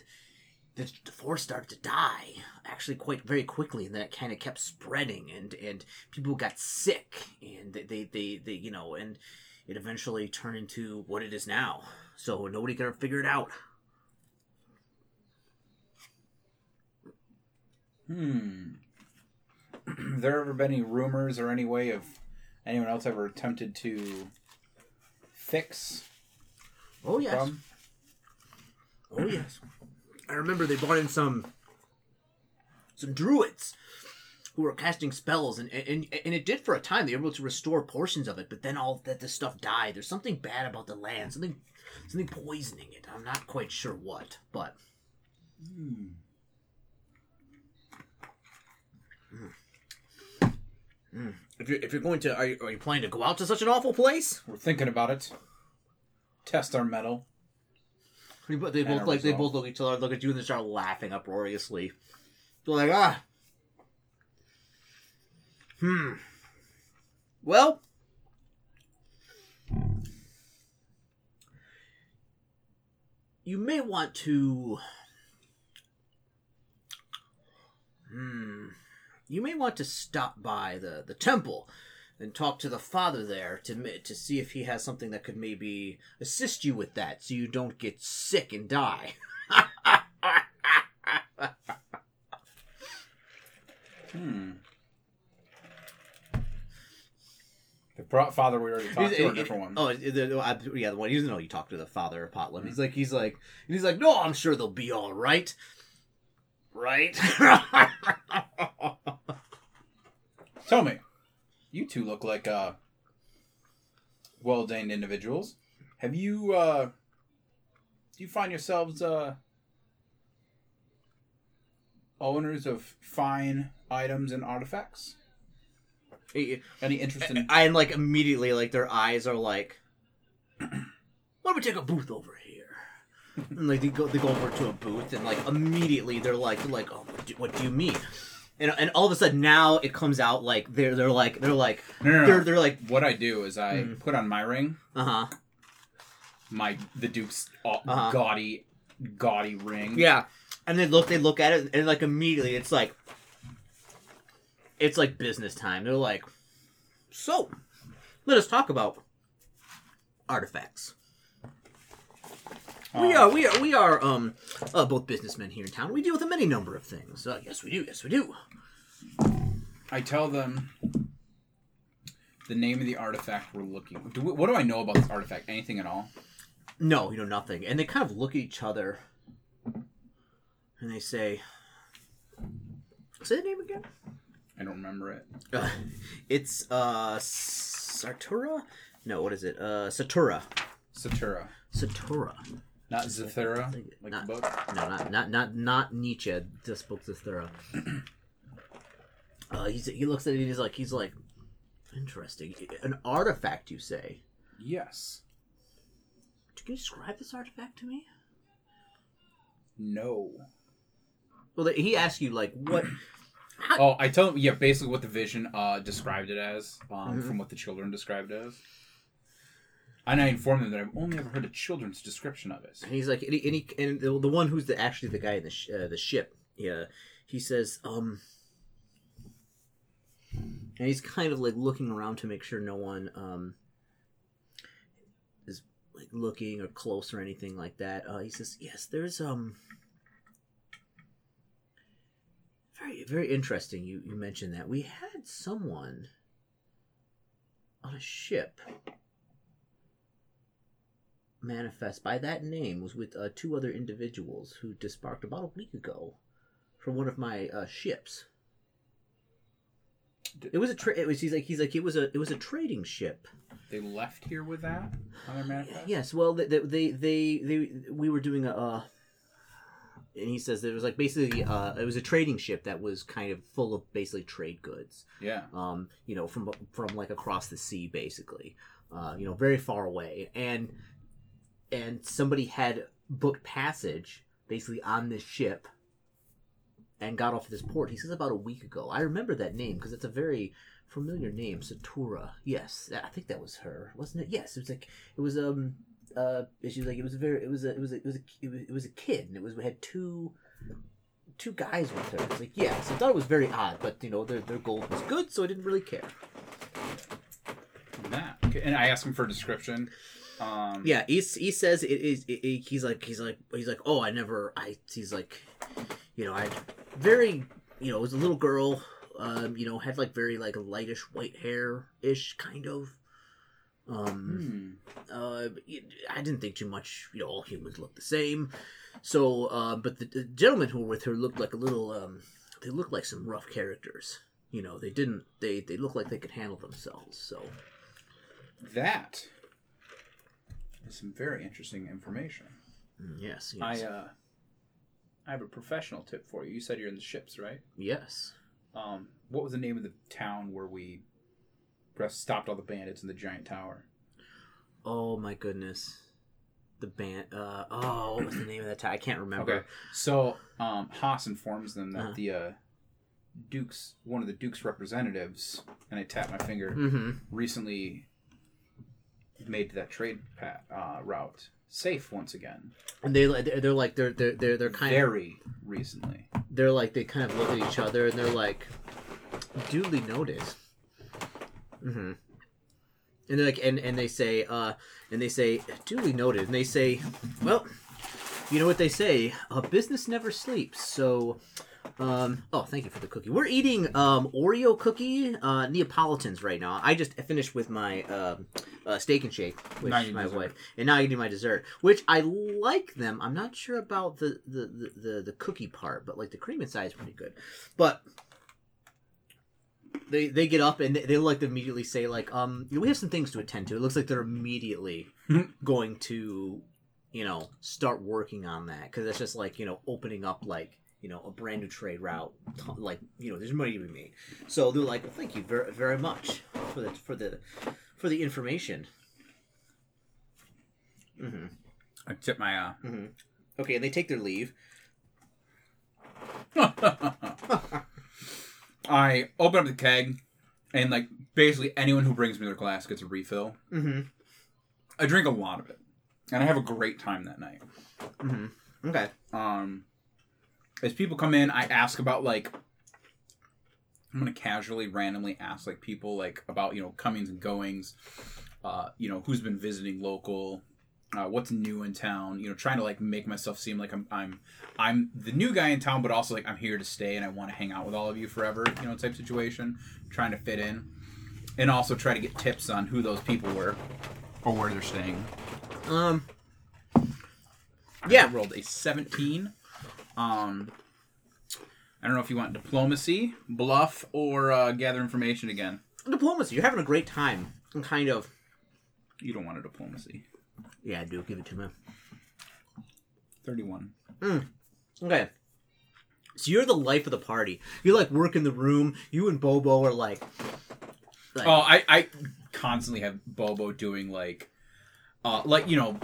the, the forest started to die actually quite very quickly, and then it kind of kept spreading, and and people got sick, and they they they, they you know, and it eventually turned into what it is now. So nobody could ever figure it out. Hmm. Have there ever been any rumors or any way of anyone else ever attempted to fix Oh yes. problem? Oh yes. I remember they brought in some some druids who were casting spells and and and it did for a time. They were able to restore portions of it, but then all that the stuff died. There's something bad about the land. Something something poisoning it. I'm not quite sure what, but Hmm. If you're if you're going to are you, are you planning to go out to such an awful place? We're thinking about it. Test our metal. They both they And both a like they both look at each other, look at you, and they start laughing uproariously. They're like, ah, hmm. Well, you may want to. Hmm. You may want to stop by the the temple and talk to the father there to to see if he has something that could maybe assist you with that, so you don't get sick and die. Hmm. The father we already talked to, or a different one? Oh, the, the- yeah, the one. He doesn't know you talked to the father of Potlam. He's like, he's like, he's like, no, I'm sure they'll be all right, right? Tell me, you two look like uh, well-ordained individuals. Have you uh, do you find yourselves uh, owners of fine items and artifacts? Any interest in? I and like immediately, like their eyes are like, why don't we take a booth over here? And like they go, they go over to a booth, and like immediately they're like, they're like, oh, what do, what do you mean? And, and all of a sudden now it comes out like they're they're like they're like No, no, no. they're they're like what I do is I Hmm. put on my ring, uh huh my the Duke's uh, Uh-huh. gaudy, gaudy ring. Yeah, and they look, they look at it, and like immediately, it's like, it's like business time. They're like, so, let us talk about artifacts. We Uh, are, we are, we are, um, uh, both businessmen here in town. We deal with a many number of things. Uh, yes, we do. Yes, we do. I tell them the name of the artifact we're looking. Do we, what do I know about this artifact? Anything at all? No, you know nothing. And they kind of look at each other, and they say, "Say the name again." I don't remember it. Uh, it's uh Sartura? No, what is it? Uh Satura. Satura, Satura. Not Zathura, like Not- the book. No, not not not not Nietzsche. This book Satura. uh he's, he looks at it and he's like he's like interesting. An artifact you say. Yes. Can you describe this artifact to me? No. Well he asked you like what Oh, I tell them. Yeah, basically what the vision uh, described it as, um, Mhm. from what the children described it as. And I informed them that I've only ever heard a children's description of it. And he's like, and, he, and, and the, the one who's the actually the guy in the sh- uh, the ship, yeah, he says, um, and he's kind of like looking around to make sure no one um is like looking or close or anything like that. Uh, he says, yes, there's um. Very, very interesting. You you mentioned that we had someone on a ship manifest by that name was with uh, two other individuals who disembarked about a week ago from one of my uh, ships. It was a tra- it was he's like he's like it was a it was a trading ship. They left here with that on their manifest. Yes, well they they they they, they we were doing a uh, and he says there was like basically uh, it was a trading ship that was kind of full of basically trade goods. Yeah. um, you know, from from like across the sea, basically, uh, you know, very far away, and and somebody had booked passage basically on this ship and got off this port. He says about a week ago. I remember that name because it's a very familiar name, Satura. Yes, I think that was her, wasn't it? Yes, it was like it was um uh she was like it was a very it was a it was a, it was a it was, it was a kid and it was we had two two guys with her. It's like yeah, so I thought it was very odd, but you know their their gold was good, so I didn't really care. That. Okay, And I asked him for a description. Um, Yeah, he he says it is. He's like he's like he's like oh I never I he's like you know I very you know was a little girl um you know had like very like lightish white hair ish kind of um Hmm. uh I didn't think too much you know all humans look the same so uh but the, the gentlemen who were with her looked like a little um they looked like some rough characters you know they didn't they they look like they could handle themselves so That is some very interesting information. mm, yes I uh, I have a professional tip for you. You said you're in the ships, right? yes Um, what was the name of the town where we stopped all the bandits in the giant tower? Oh my goodness. The band uh oh what was the name of that town? I can't remember. Okay, so um, Haas informs them that Uh-huh. the uh, Duke's one of the Duke's representatives, and I tap my finger, Mm-hmm. recently made that trade pat, uh, route safe once again. And they they're, like they're they're they're, they're kind of Very recently. they're like they kind of look at each other and they're like duly noted. Mm-hmm. And they're like, and and they say, uh, and they say, duly noted. And they say, well, you know what they say, a business never sleeps. So, um, oh, thank you for the cookie. We're eating um Oreo cookie uh, Neapolitans right now. I just finished with my um uh, steak and shake with Now my dessert. wife, and now I do my dessert, which I like them. I'm not sure about the the the the, the cookie part, but like the cream inside is pretty good. But they they get up and they, they like to immediately say like um we have some things to attend to. It looks like they're immediately going to you know start working on that because that's just like you know opening up like you know a brand new trade route like you know there's money to be made. So they're like well, thank you very very much for the for the for the information. hmm I tip my uh Okay, and they take their leave. I open up the keg, and like basically anyone who brings me their glass gets a refill. Mm-hmm. I drink a lot of it, and I have a great time that night. Okay. Um, as people come in, I ask about like I'm gonna casually, randomly ask like people like about you know comings and goings, uh, you know who's been visiting local, uh, what's new in town. You know, trying to like make myself seem like I'm I'm I'm the new guy in town, but also like I'm here to stay and I want to hang out with all of you forever. You know, type situation. Trying to fit in, and also try to get tips on who those people were or where they're staying. Um. I Yeah. rolled a 17. Um, I don't know if you want diplomacy, bluff, or uh, gather information again. Diplomacy. You're having a great time. And kind of. You don't want a diplomacy. Yeah, I do. Give it to me. 31. Okay. So you're the life of the party. You like work in the room. You and Bobo are like, like Oh, I, I constantly have Bobo doing like, uh, like you know,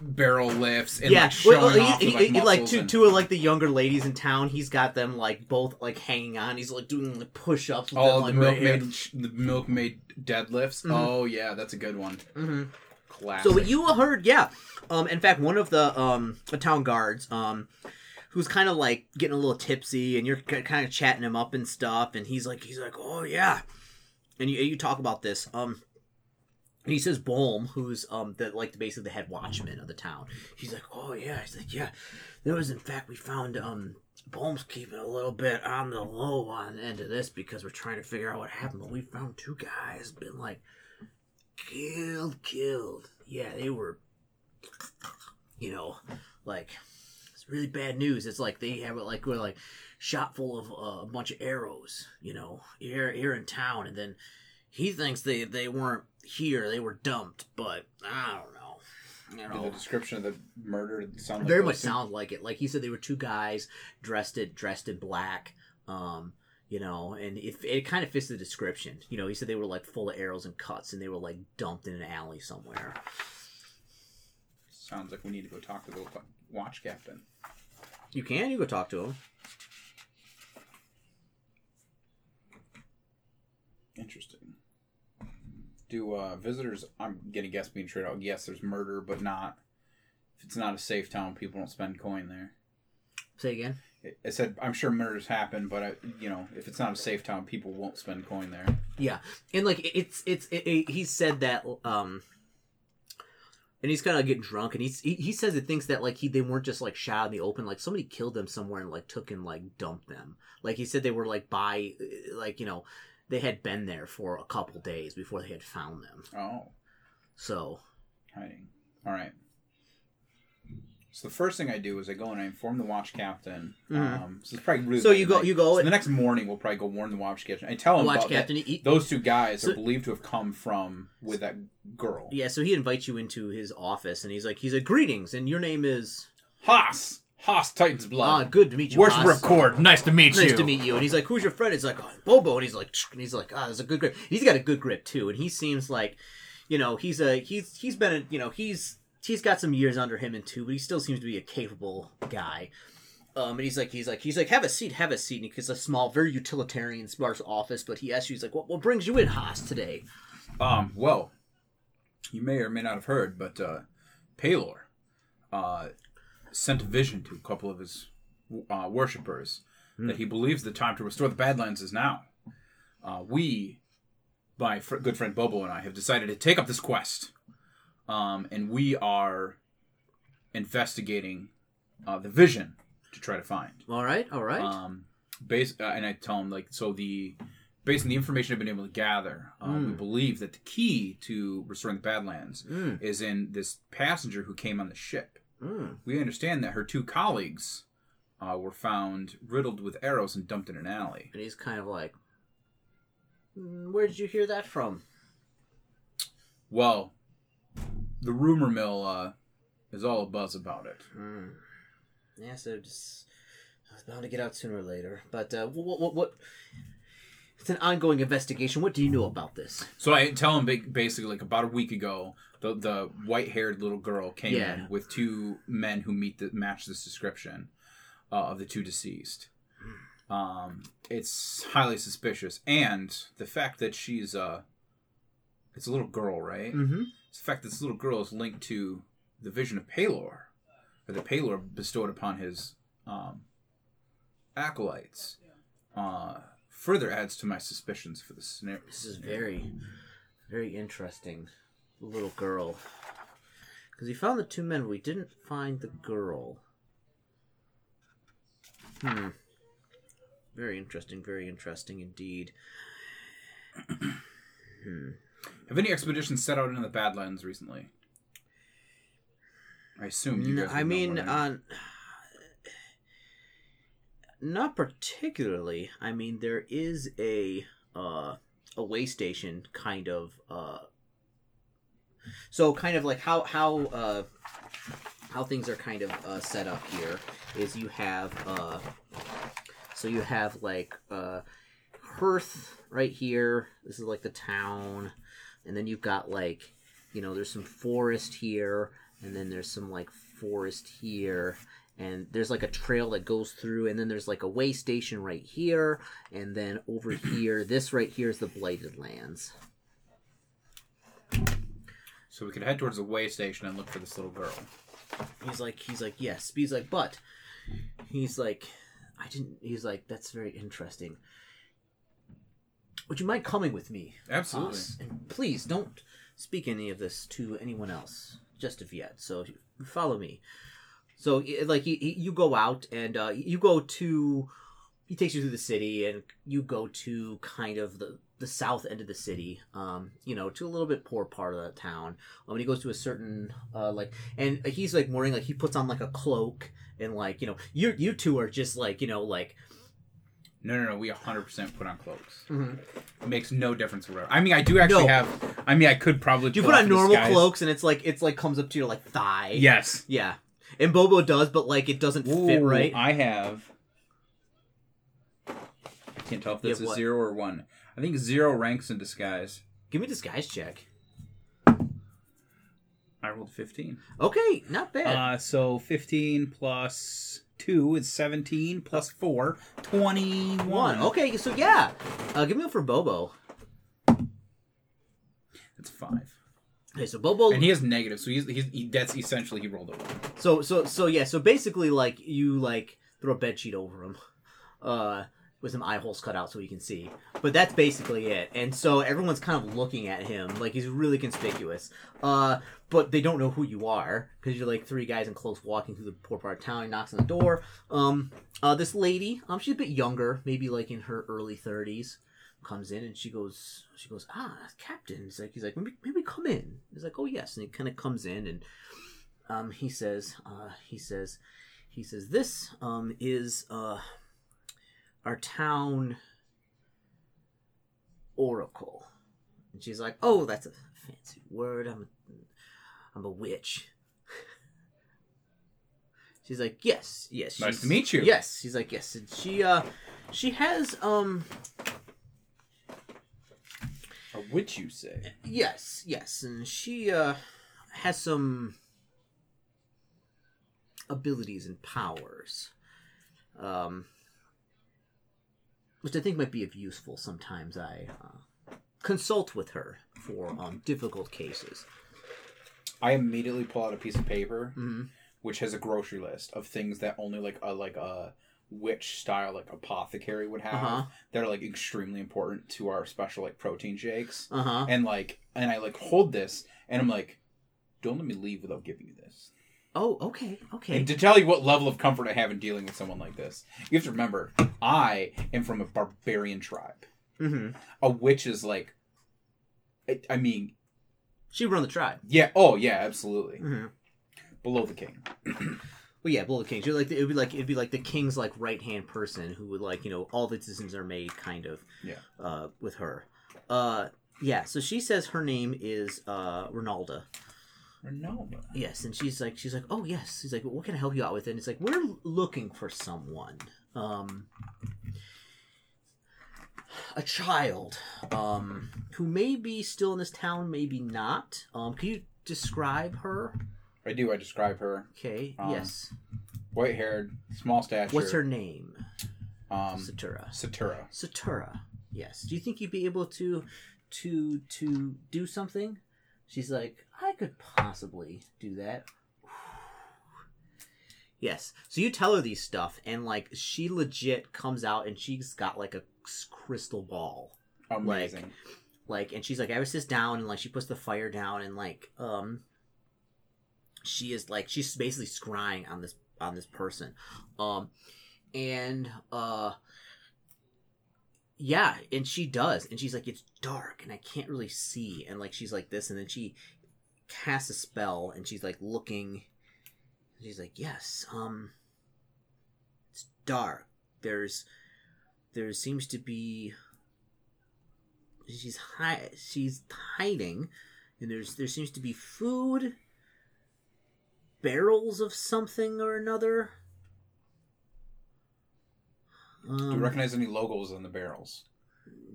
barrel lifts and yeah. like showing well, off he- like, like two and- two of like the younger ladies in town. He's got them like both like hanging on. He's like doing like push ups. with Oh, them, the like, right milkmaid, the milkmaid deadlifts. Oh yeah, that's a good one. Mhm. Classic. So you heard, yeah. Um, in fact, one of the um the town guards, um, who's kind of like getting a little tipsy, and you're kind of chatting him up and stuff, and he's like, he's like, oh yeah, and you you talk about this, um. He says Bohm, who's um the like basically the head watchman of the town. He's like, oh yeah. He's like, yeah. There was in fact we found um Bohm's keeping a little bit on the low on the end of this because we're trying to figure out what happened. But we found two guys been like killed, killed. Yeah, they were, you know, like it's really bad news. It's like they have it like we're like shot full of uh, a bunch of arrows, you know, here here in town, and then he thinks they they weren't here, they were dumped, but I don't know. You Did know, the description of the murder sound like very much two? sounds like it. Like he said, they were two guys dressed in dressed in black. Um, you know, and it, it kind of fits the description. You know, he said they were like full of arrows and cuts, and they were like dumped in an alley somewhere. Sounds like we need to go talk to the watch captain. You can, you go talk to him. Interesting. Do uh, visitors? I'm gonna guess being straight out. Yes, there's murder, but not. If it's not a safe town, people don't spend coin there. Say again. It- I said I'm sure murders happen, but I, you know, if it's not a safe town, people won't spend coin there. Yeah, and like it's it's it, it, he said that um, and he's kind of getting drunk, and he's he, he says he thinks that like he they weren't just like shot in the open, like somebody killed them somewhere and like took and like dumped them. Like he said they were like by like you know they had been there for a couple days before they had found them. Oh, So hiding. All right. So the first thing I do is I go and I inform the watch captain. Mhm. Um, so it's probably really so you go night. you go So the next morning, we'll probably go warn the watch captain. I tell him watch about that- captain. He, Those two guys So- are believed to have come from with that girl. yeah, so he invites you into his office, and he's like he's like greetings, and your name is Haas! Haas Titan's ah blood. good to meet you. Worship Haas. record. Nice to meet you. nice to meet you. And he's like, who's your friend? He's like, oh, Bobo. And he's like, and he's like, ah, there's a good grip. He's got a good grip too. And he seems like, you know, he's a he's he's been a you know he's he's got some years under him and too, but he still seems to be a capable guy. Um, and he's like, he's like, he's like, have a seat, have a seat. And he's a small, very utilitarian, sparse office. But he asks you, he's like, what, what brings you in, Haas, today? Um, well, you may or may not have heard, but uh, Pelor uh, sent a vision to a couple of his uh, worshippers that he believes the time to restore the Badlands is now. Uh, we my fr- good friend Bobo and I have decided to take up this quest, um, and we are investigating uh, the vision to try to find. All right, all right. Um, base, uh, and I tell him like so the based on the information I've been able to gather, um, we Mm. believe that the key to restoring the Badlands Mm, is in this passenger who came on the ship. Mm. We understand that her two colleagues uh, were found riddled with arrows and dumped in an alley. And he's kind of like, "Mm, "Where did you hear that from?" Well, the rumor mill uh, is all a buzz about it. Mm. Yeah, so just I was bound to get out sooner or later. But uh, what, what, what? It's an ongoing investigation. What do you know about this? So I tell him basically like about a week ago, the the white haired little girl came Yeah. in with two men who meet the match this description uh, of the two deceased. Um, it's highly suspicious, and the fact that she's uh, it's a little girl, right? Mm-hmm. It's the fact that this little girl is linked to the vision of Pelor, or the Pelor bestowed upon his um, acolytes, uh, further adds to my suspicions for the scenario. This is very, very interesting. The little girl. Because he found the two men, but we didn't find the girl. Hmm. Very interesting, very interesting indeed. hmm. Have any expeditions set out into the Badlands recently? I assume you guys. I mean, uh, not particularly. I mean, there is a uh, a way station kind of. Uh, so kind of like how how uh, how things are kind of uh, set up here is you have uh, so you have like uh, Hearth right here. This is like the town, and then you've got like you know there's some forest here, and then there's some like forest here. And there's like a trail that goes through, and then there's like a way station right here, and then over here, this right here is the Blighted Lands. So we could head towards the way station and look for this little girl. He's like, he's like, yes. He's like, but he's like, I didn't. He's like, that's very interesting. Would you mind coming with me? Absolutely. Haas? And please don't speak any of this to anyone else just of yet. So follow me. So like you, you go out and uh, you go to. He takes you through the city and you go to kind of the the south end of the city. Um, you know, to a little bit poor part of the town. Um, and he goes to a certain uh like, and he's like wearing like he puts on like a cloak and like you know you you two are just like you know like No, no, no. We 100% put on cloaks. Mhm. It makes no difference whatever. I mean, I do actually No. have. I mean, I could probably. you put on normal disguise. cloaks and it's like it's like comes up to your like thigh. Yes. Yeah. And Bobo does, but like it doesn't fit right. I have. I can't tell if this is what? zero or one. I think zero ranks in disguise. Give me a disguise check. I rolled 15. Okay, not bad. Uh, so 15 plus 2 is 17 plus 4, 21. One. Okay, so yeah. Uh, give me one for Bobo. That's 5. Okay, so Bobo. And he has negative, so he's, he's he, that's essentially he rolled a 1. So so so yeah. So basically, like you like throw a bed sheet over him, uh, with some eye holes cut out so he can see. But that's basically it. And so everyone's kind of looking at him like he's really conspicuous. Uh, but they don't know who you are because you're like three guys in close walking through the poor part of town. He knocks on the door. Um, uh, this lady, um, she's a bit younger, maybe like in her early thirties. Comes in and she goes, she goes, ah, Captain. He's like, he's like, maybe, maybe come in. He's like, oh yes, and he kind of comes in and um, he says, uh, he says, he says, this um, is uh, our town oracle. And she's like, oh, that's a fancy word. I'm, a, I'm a witch. She's like, yes, yes. Nice to meet you. Yes, she's like, yes. And she, uh, she has, um, A witch, you say? Yes, yes, and she uh has some abilities and powers, um, which I think might be of useful. Sometimes I uh, consult with her for um, difficult cases. I immediately pull out a piece of paper, Mhm. which has a grocery list of things that only like a like a witch style like apothecary would have Uh-huh. that are like extremely important to our special like protein shakes. Uh huh. And like and I like hold this and I'm like, don't let me leave without giving you this. Oh, okay, okay. And to tell you what level of comfort I have in dealing with someone like this, you have to remember, I am from a barbarian tribe. mm-hmm. A witch is like, I, I mean, She run the tribe. yeah, oh yeah, absolutely, Mm-hmm. below the king. Well, yeah, below the Kings. You're like it'd be like it'd be like the king's like right hand person who would like you know all the decisions are made kind of. Yeah. Uh, with her. Uh, yeah. So she says her name is uh Ronalda. Ronaldo. Yes, and she's like she's like oh yes. She's like what can I help you out with? And it's like we're looking for someone. Um. A child, um, who may be still in this town, maybe not. Um, can you describe her? I do. I describe her Okay, Um, yes. white haired, small stature. What's her name? um Satura. Satura? Satura. Yes. Do you think you'd be able to to to do something? She's like, I could possibly do that. Yes. So you tell her these stuff, and like she legit comes out, and she's got like a crystal ball, Amazing. like, and she's like, I was sits down, and like she puts the fire down, and like, um, she is like, she's basically scrying on this on this person, um, and uh yeah and she does and she's like it's dark and i can't really see and like she's like this and then she casts a spell and she's like looking she's like yes um it's dark. There's there seems to be she's hi- she's hiding and there's there seems to be food barrels of something or another do you um, recognize any logos on the barrels?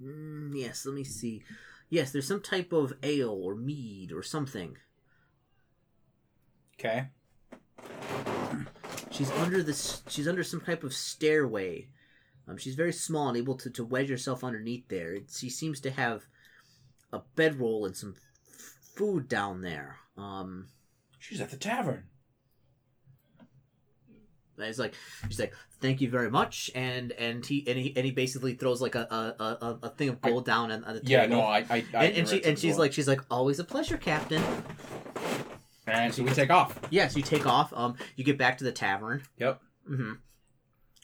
Mm, yes, let me see. Yes, there's some type of ale or mead or something. Okay. She's under this. She's under some type of stairway. Um, she's very small and able to, to wedge herself underneath there. It, she seems to have a bedroll and some f- food down there. Um, She's at the tavern. And it's like she's like, "Thank you very much," and and he and he and he basically throws like a a, a, a thing of gold down on, on the table. Yeah, no, I, I, I and, and she and she's like she's like always a pleasure, Captain. and so we take off. Yes, you take off. Um, you get back to the tavern. Yep. Mm-hmm.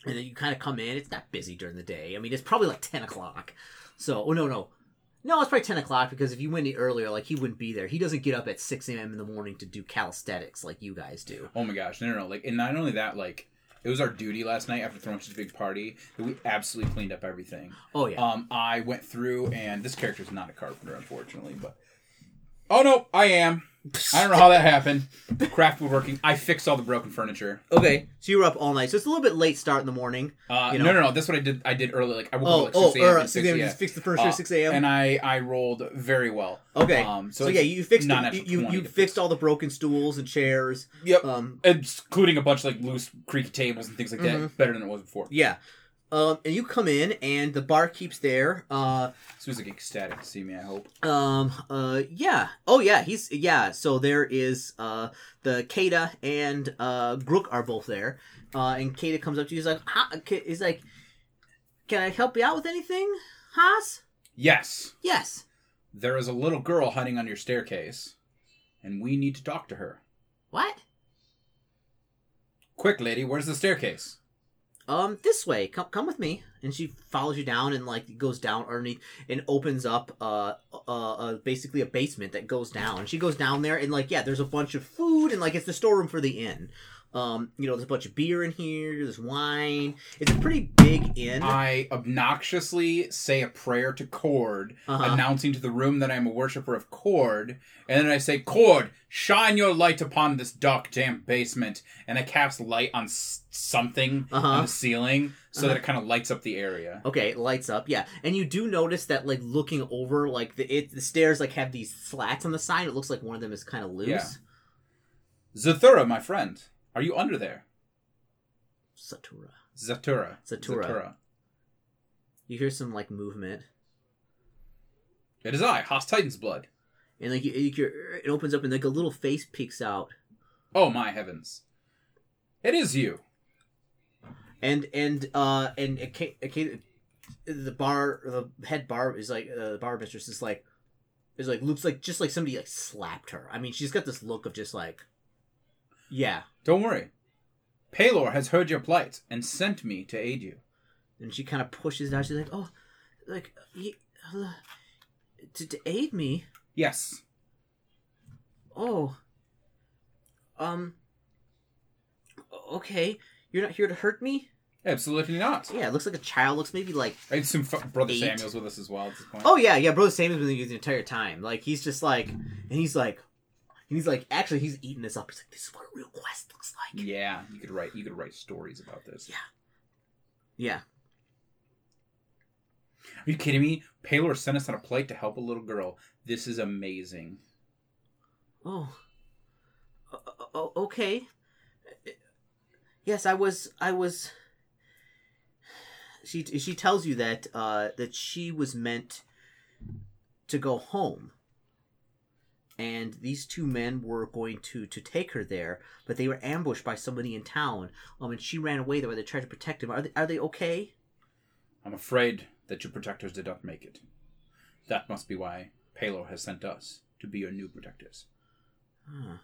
And then you kind of come in. It's not busy during the day. I mean, it's probably like ten o'clock. So, oh no, no, no, it's probably ten o'clock because if you went earlier, like he wouldn't be there. He doesn't get up at six a.m. in the morning to do calisthenics like you guys do. Oh my gosh, no, no, no! Like, and not only that, like, it was our duty last night after throwing such a big party that we absolutely cleaned up everything. Oh yeah. Um, I went through, and this character is not a carpenter, unfortunately, but oh no, I am. I don't know how that happened. Craft woodworking. I fixed all the broken furniture. okay, so you were up all night. So it's a little bit late start in the morning. Uh, You know- no, no, no. That's what I did. I did early. Like I woke Oh, up at oh, like six a.m. or and six a.m. yeah. You fixed the furniture Uh, at six a.m. and I I rolled very well. Okay. Um, so so, yeah, you fixed the, you you, you fixed fix. all the broken stools and chairs. Yep. Um, including a bunch of like loose creaky tables and things like that. Mhm. Better than it was before. yeah. Um, and you come in, and the barkeep's there. Uh, like ecstatic to see me. I hope. Um. Uh. Yeah. Oh. Yeah. He's. Yeah. So there is. Uh. The Kata and uh Grook are both there. Uh. And Kata comes up to you. He's like. "Ha-" He's like. Can I help you out with anything, Haas? Yes, Yes. there is a little girl hiding on your staircase, and we need to talk to her. What? Quick, lady, where's the staircase? Um. This way. Come. Come with me. And she follows you down and like goes down underneath and opens up. Uh. Uh. uh basically a basement that goes down. She goes down there and like yeah, there's a bunch of food and like it's the storeroom for the inn. Um, you know, there's a bunch of beer in here. There's wine. It's a pretty big inn. I obnoxiously say a prayer to Kord, Uh-huh. announcing to the room that I'm a worshiper of Kord, and then I say, Kord, shine your light upon this dark, damp basement, and I cast light on s- something Uh-huh. on the ceiling so Uh-huh. that it kind of lights up the area. Okay, it lights up, yeah, and you do notice that, like, looking over, like the it, the stairs, like have these slats on the side. It looks like one of them is kind of loose. Yeah. Zathura, my friend, are you under there? Satura. Zatura. Zatura. You hear some like movement, It is I, Haas Titan's blood. and like you, you it opens up, and like a little face peeks out. Oh my heavens. It is you. and and uh and it came, it came, the bar the head bar is like uh, the bar mistress is like is like looks like just like somebody like slapped her. I mean, she's got this look of just like, yeah. Don't worry. Pelor has heard your plight and sent me to aid you. And she kind of pushes it out. She's like, oh, like he, uh, to to aid me. Yes. Oh. Um. Okay, you're not here to hurt me. Absolutely not. Yeah, it looks like a child. Looks maybe like. I assume F- Brother Eight. Samuel's with us as well at this point. Oh yeah, yeah. Brother Samuel's been using the entire time. Like he's just like, and he's like, and he's like, actually, he's eating this up. He's like, this is what a real quest looks like. Yeah, you could write you could write stories about this. Yeah. Yeah. Are you kidding me? Pelor sent us on a plate to help a little girl. This is amazing. Oh. O- okay. Yes, I was. I was. She she tells you that uh, that she was meant to go home, and these two men were going to to take her there, but they were ambushed by somebody in town. Um, and she ran away. There, they tried to protect him. Are they are they okay? I'm afraid that your protectors did not make it. That must be why Pelor has sent us to be your new protectors. Huh.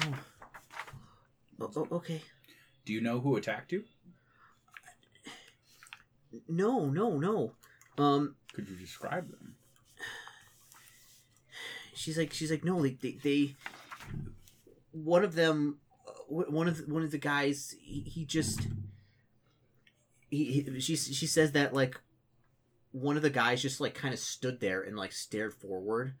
Oh. O- o- okay. Do you know who attacked you? No, no, no. Um, Could you describe them? she's like, she's like, no, like they, they one of them, one of the, one of the guys, he, he just, he, he, she, she says that like, one of the guys just like kind of stood there and like stared forward,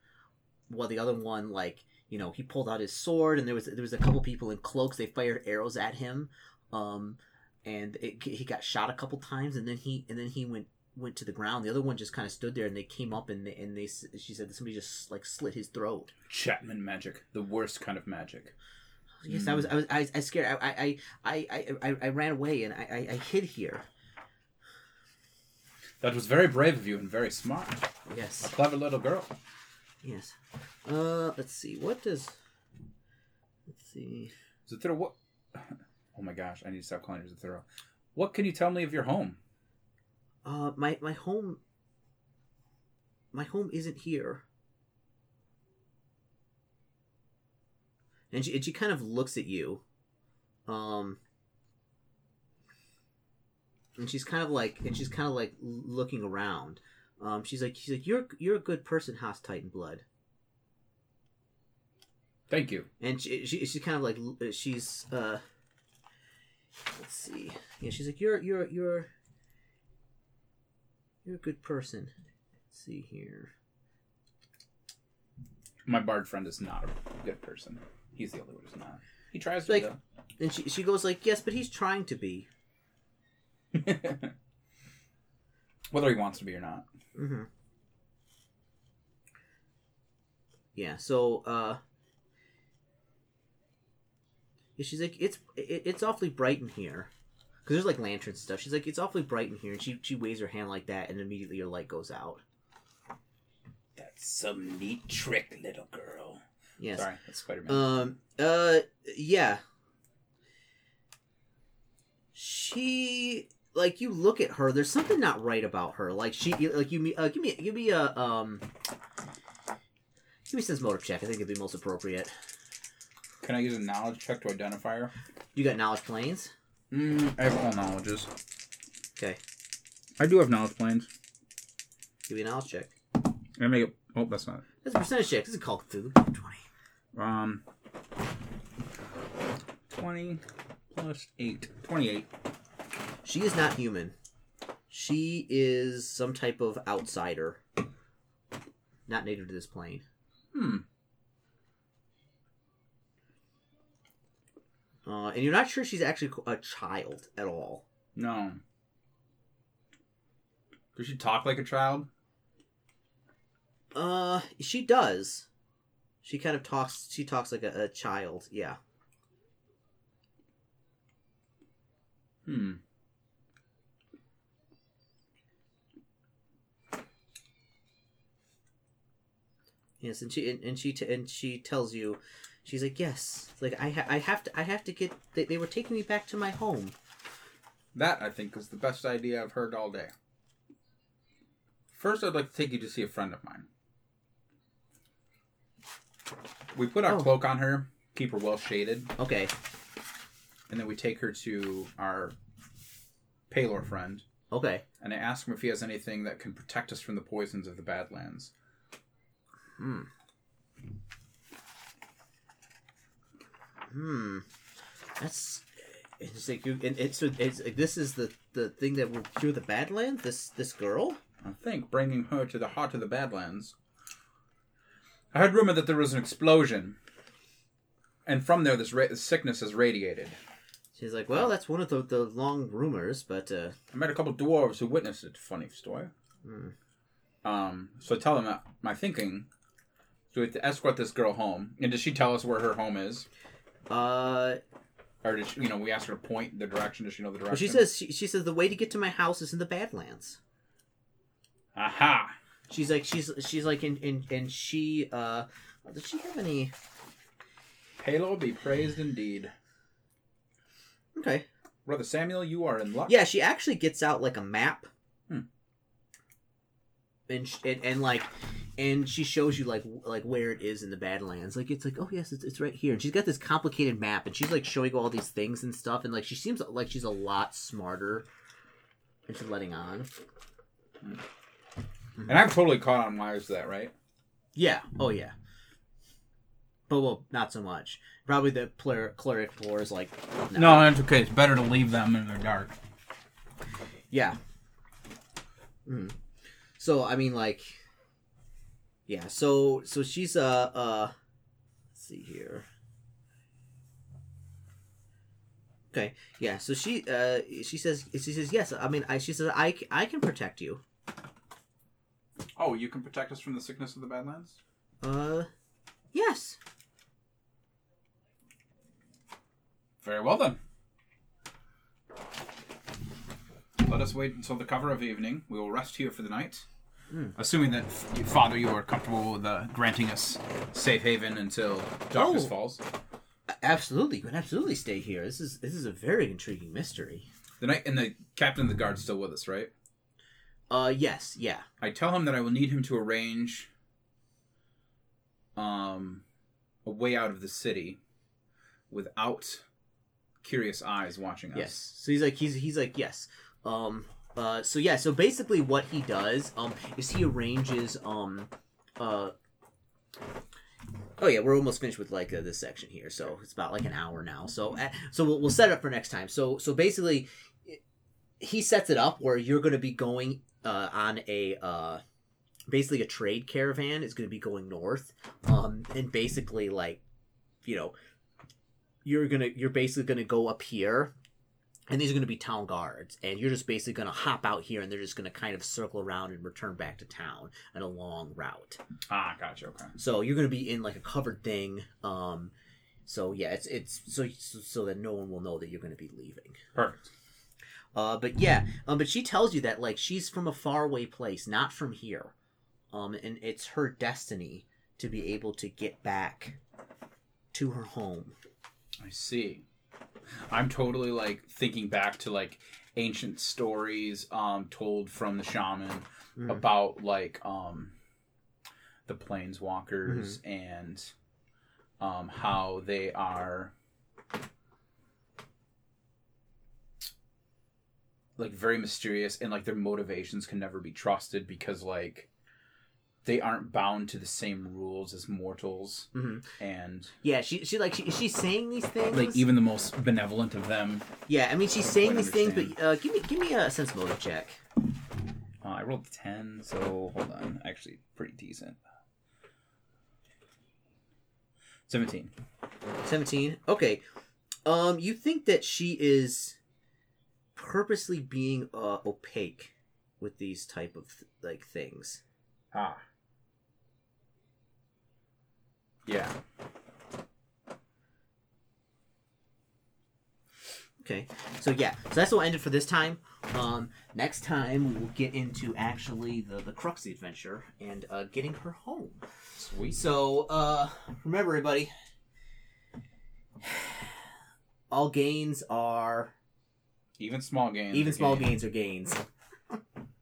while the other one like, you know, he pulled out his sword and there was there was a couple people in cloaks. They fired arrows at him, um, and it, he got shot a couple times, and then he and then he went went to the ground. The other one just kind of stood there, and they came up and they, and they she said that somebody just like slit his throat. Chapman magic, the worst kind of magic. Yes, I was I was I, I scared. I I, I I I I ran away and I I, I hid here. That was very brave of you and very smart. Yes, a clever little girl. yes. Uh, let's see. What does? Let's see. Zathura, what? Oh my gosh, I need to stop calling her Zathura. What can you tell me of your home? Uh, my my home. My home isn't here. And she and she kind of looks at you, um. And she's kind of like, and she's kind of like looking around. Um, she's like, she's like, you're you're a good person, Haas Titan Blood. Thank you. and she, she she's kind of like she's uh let's see yeah she's like you're you're you're you're a good person let's see here My bard friend is not a good person. He's the only one who's not. He tries to Like- though. and she she goes like yes but he's trying to be Whether he wants to be or not. mm-hmm. yeah so uh yeah, she's like it's it, it's awfully bright in here because there's like lanterns and stuff she's like it's awfully bright in here and she she waves her hand like that and immediately your light goes out That's some neat trick, little girl. yes Sorry, that's Spider Man. Um. Uh. Yeah. She like you look at her. There's something not right about her. Like she like you. me- Uh, give me give me a um. Give me sense motive check. I think it'd be most appropriate. Can I use a knowledge check to identify her? You got knowledge planes. Mm, I have all knowledges. Okay. I do have knowledge planes. Give me a knowledge check. I make it. Oh, that's not. it. That's a percentage check. This is called food. Twenty. Um, twenty plus eight. Twenty-eight. She is not human. She is some type of outsider. Not native to this plane. Hmm. Uh, and you're not sure she's actually a child at all. No. Does she talk like a child? Uh, she does. She kind of talks. She talks like a, a child. Yeah. Hmm. Yes, and she and, and she t- and she tells you, She's like, yes. It's like I ha- I have to I have to get. They, they were taking me back to my home. That I think is the best idea I've heard all day. First, I'd like to take you to see a friend of mine. We put our Oh. cloak on her, keep her well shaded, Okay. and then we take her to our Pelor friend, Okay. and I ask him if he has anything that can protect us from the poisons of the Badlands. Hmm. That's. It's like you. And it's, it's this is the the thing that will cure the Badlands. This this girl. I think bringing her to the heart of the Badlands. I heard rumor that there was an explosion, and from there, this ra- sickness has radiated. She's like, well, that's one of the, the long rumors, but uh, I met a couple dwarves who witnessed it. Funny story. Hmm. Um, so I tell them my thinking. So we have to escort this girl home. And does she tell us where her home is? Uh, Or did she, you know, we asked her to point the direction. Does she know the direction? well, she says she, she says the way to get to my house is in the Badlands. Aha! She's like she's she's like in in and she uh does she have any Halo be praised indeed. okay Brother Samuel, you are in luck. yeah she actually gets out like a map Hmm. and, and and like and she shows you like like where it is in the Badlands like it's like oh yes it's, it's right here and she's got this complicated map and she's like showing you all these things and stuff and like she seems like she's a lot smarter than she's letting on And I'm totally caught on wires to that, right? yeah oh yeah but well not so much probably the cler- cleric floor is like No, that's okay. It's better to leave them in the dark. Yeah. Mm. So I mean, like, yeah. So so she's uh uh. Let's see here. Okay. Yeah. So she uh she says she says yes. I mean I she says i i can protect you. Oh, you can protect us from the sickness of the Badlands? Uh, yes. Very well then. Let us wait until the cover of evening. We will rest here for the night. Assuming that, Father, you are comfortable with uh, granting us safe haven until darkness Oh. falls. Absolutely, you can absolutely stay here. This is this is a very intriguing mystery. The night and the captain of the guard's still with us, right? Uh, yes, yeah. I tell him that I will need him to arrange um a way out of the city without curious eyes watching us. Yes. So he's like he's he's like yes. Um uh so yeah, so basically what he does um is he arranges um uh Oh yeah, we're almost finished with like uh, this section here. So it's about like an hour now. So uh, so we'll, we'll set it up for next time. So so basically he sets it up where you're going to be going uh on a uh basically a trade caravan is going to be going north um and basically like you know you're gonna you're basically gonna go up here and these are gonna be town guards and you're just basically gonna hop out here and they're just gonna kind of circle around and return back to town in a long route Ah, gotcha. Okay. so you're gonna be in like a covered thing um so yeah it's it's so so that no one will know that you're gonna be leaving Perfect. uh, but yeah, um, but she tells you that like she's from a faraway place, not from here, um, and it's her destiny to be able to get back to her home. I see. I'm totally like thinking back to like ancient stories um told from the shaman Mhm. about like um the planeswalkers and um how they are like very mysterious and like their motivations can never be trusted because like they aren't bound to the same rules as mortals Mhm. and Yeah, she she like she, she's saying these things. like even the most benevolent of them yeah, I mean she's saying these things, but uh, give me give me a sense motive check. Uh, I rolled 10, so hold on. Actually, pretty decent. 17. Seventeen. Okay. Um, you think that she is purposely being uh, opaque with these type of like things. Ah. Yeah. Okay, so yeah, so that's what we'll end it for this time. Um, next time we will get into actually the the crux of the adventure and uh, getting her home. Sweet. So uh, remember, everybody, All gains are Even small gains. even small gains. gains are gains.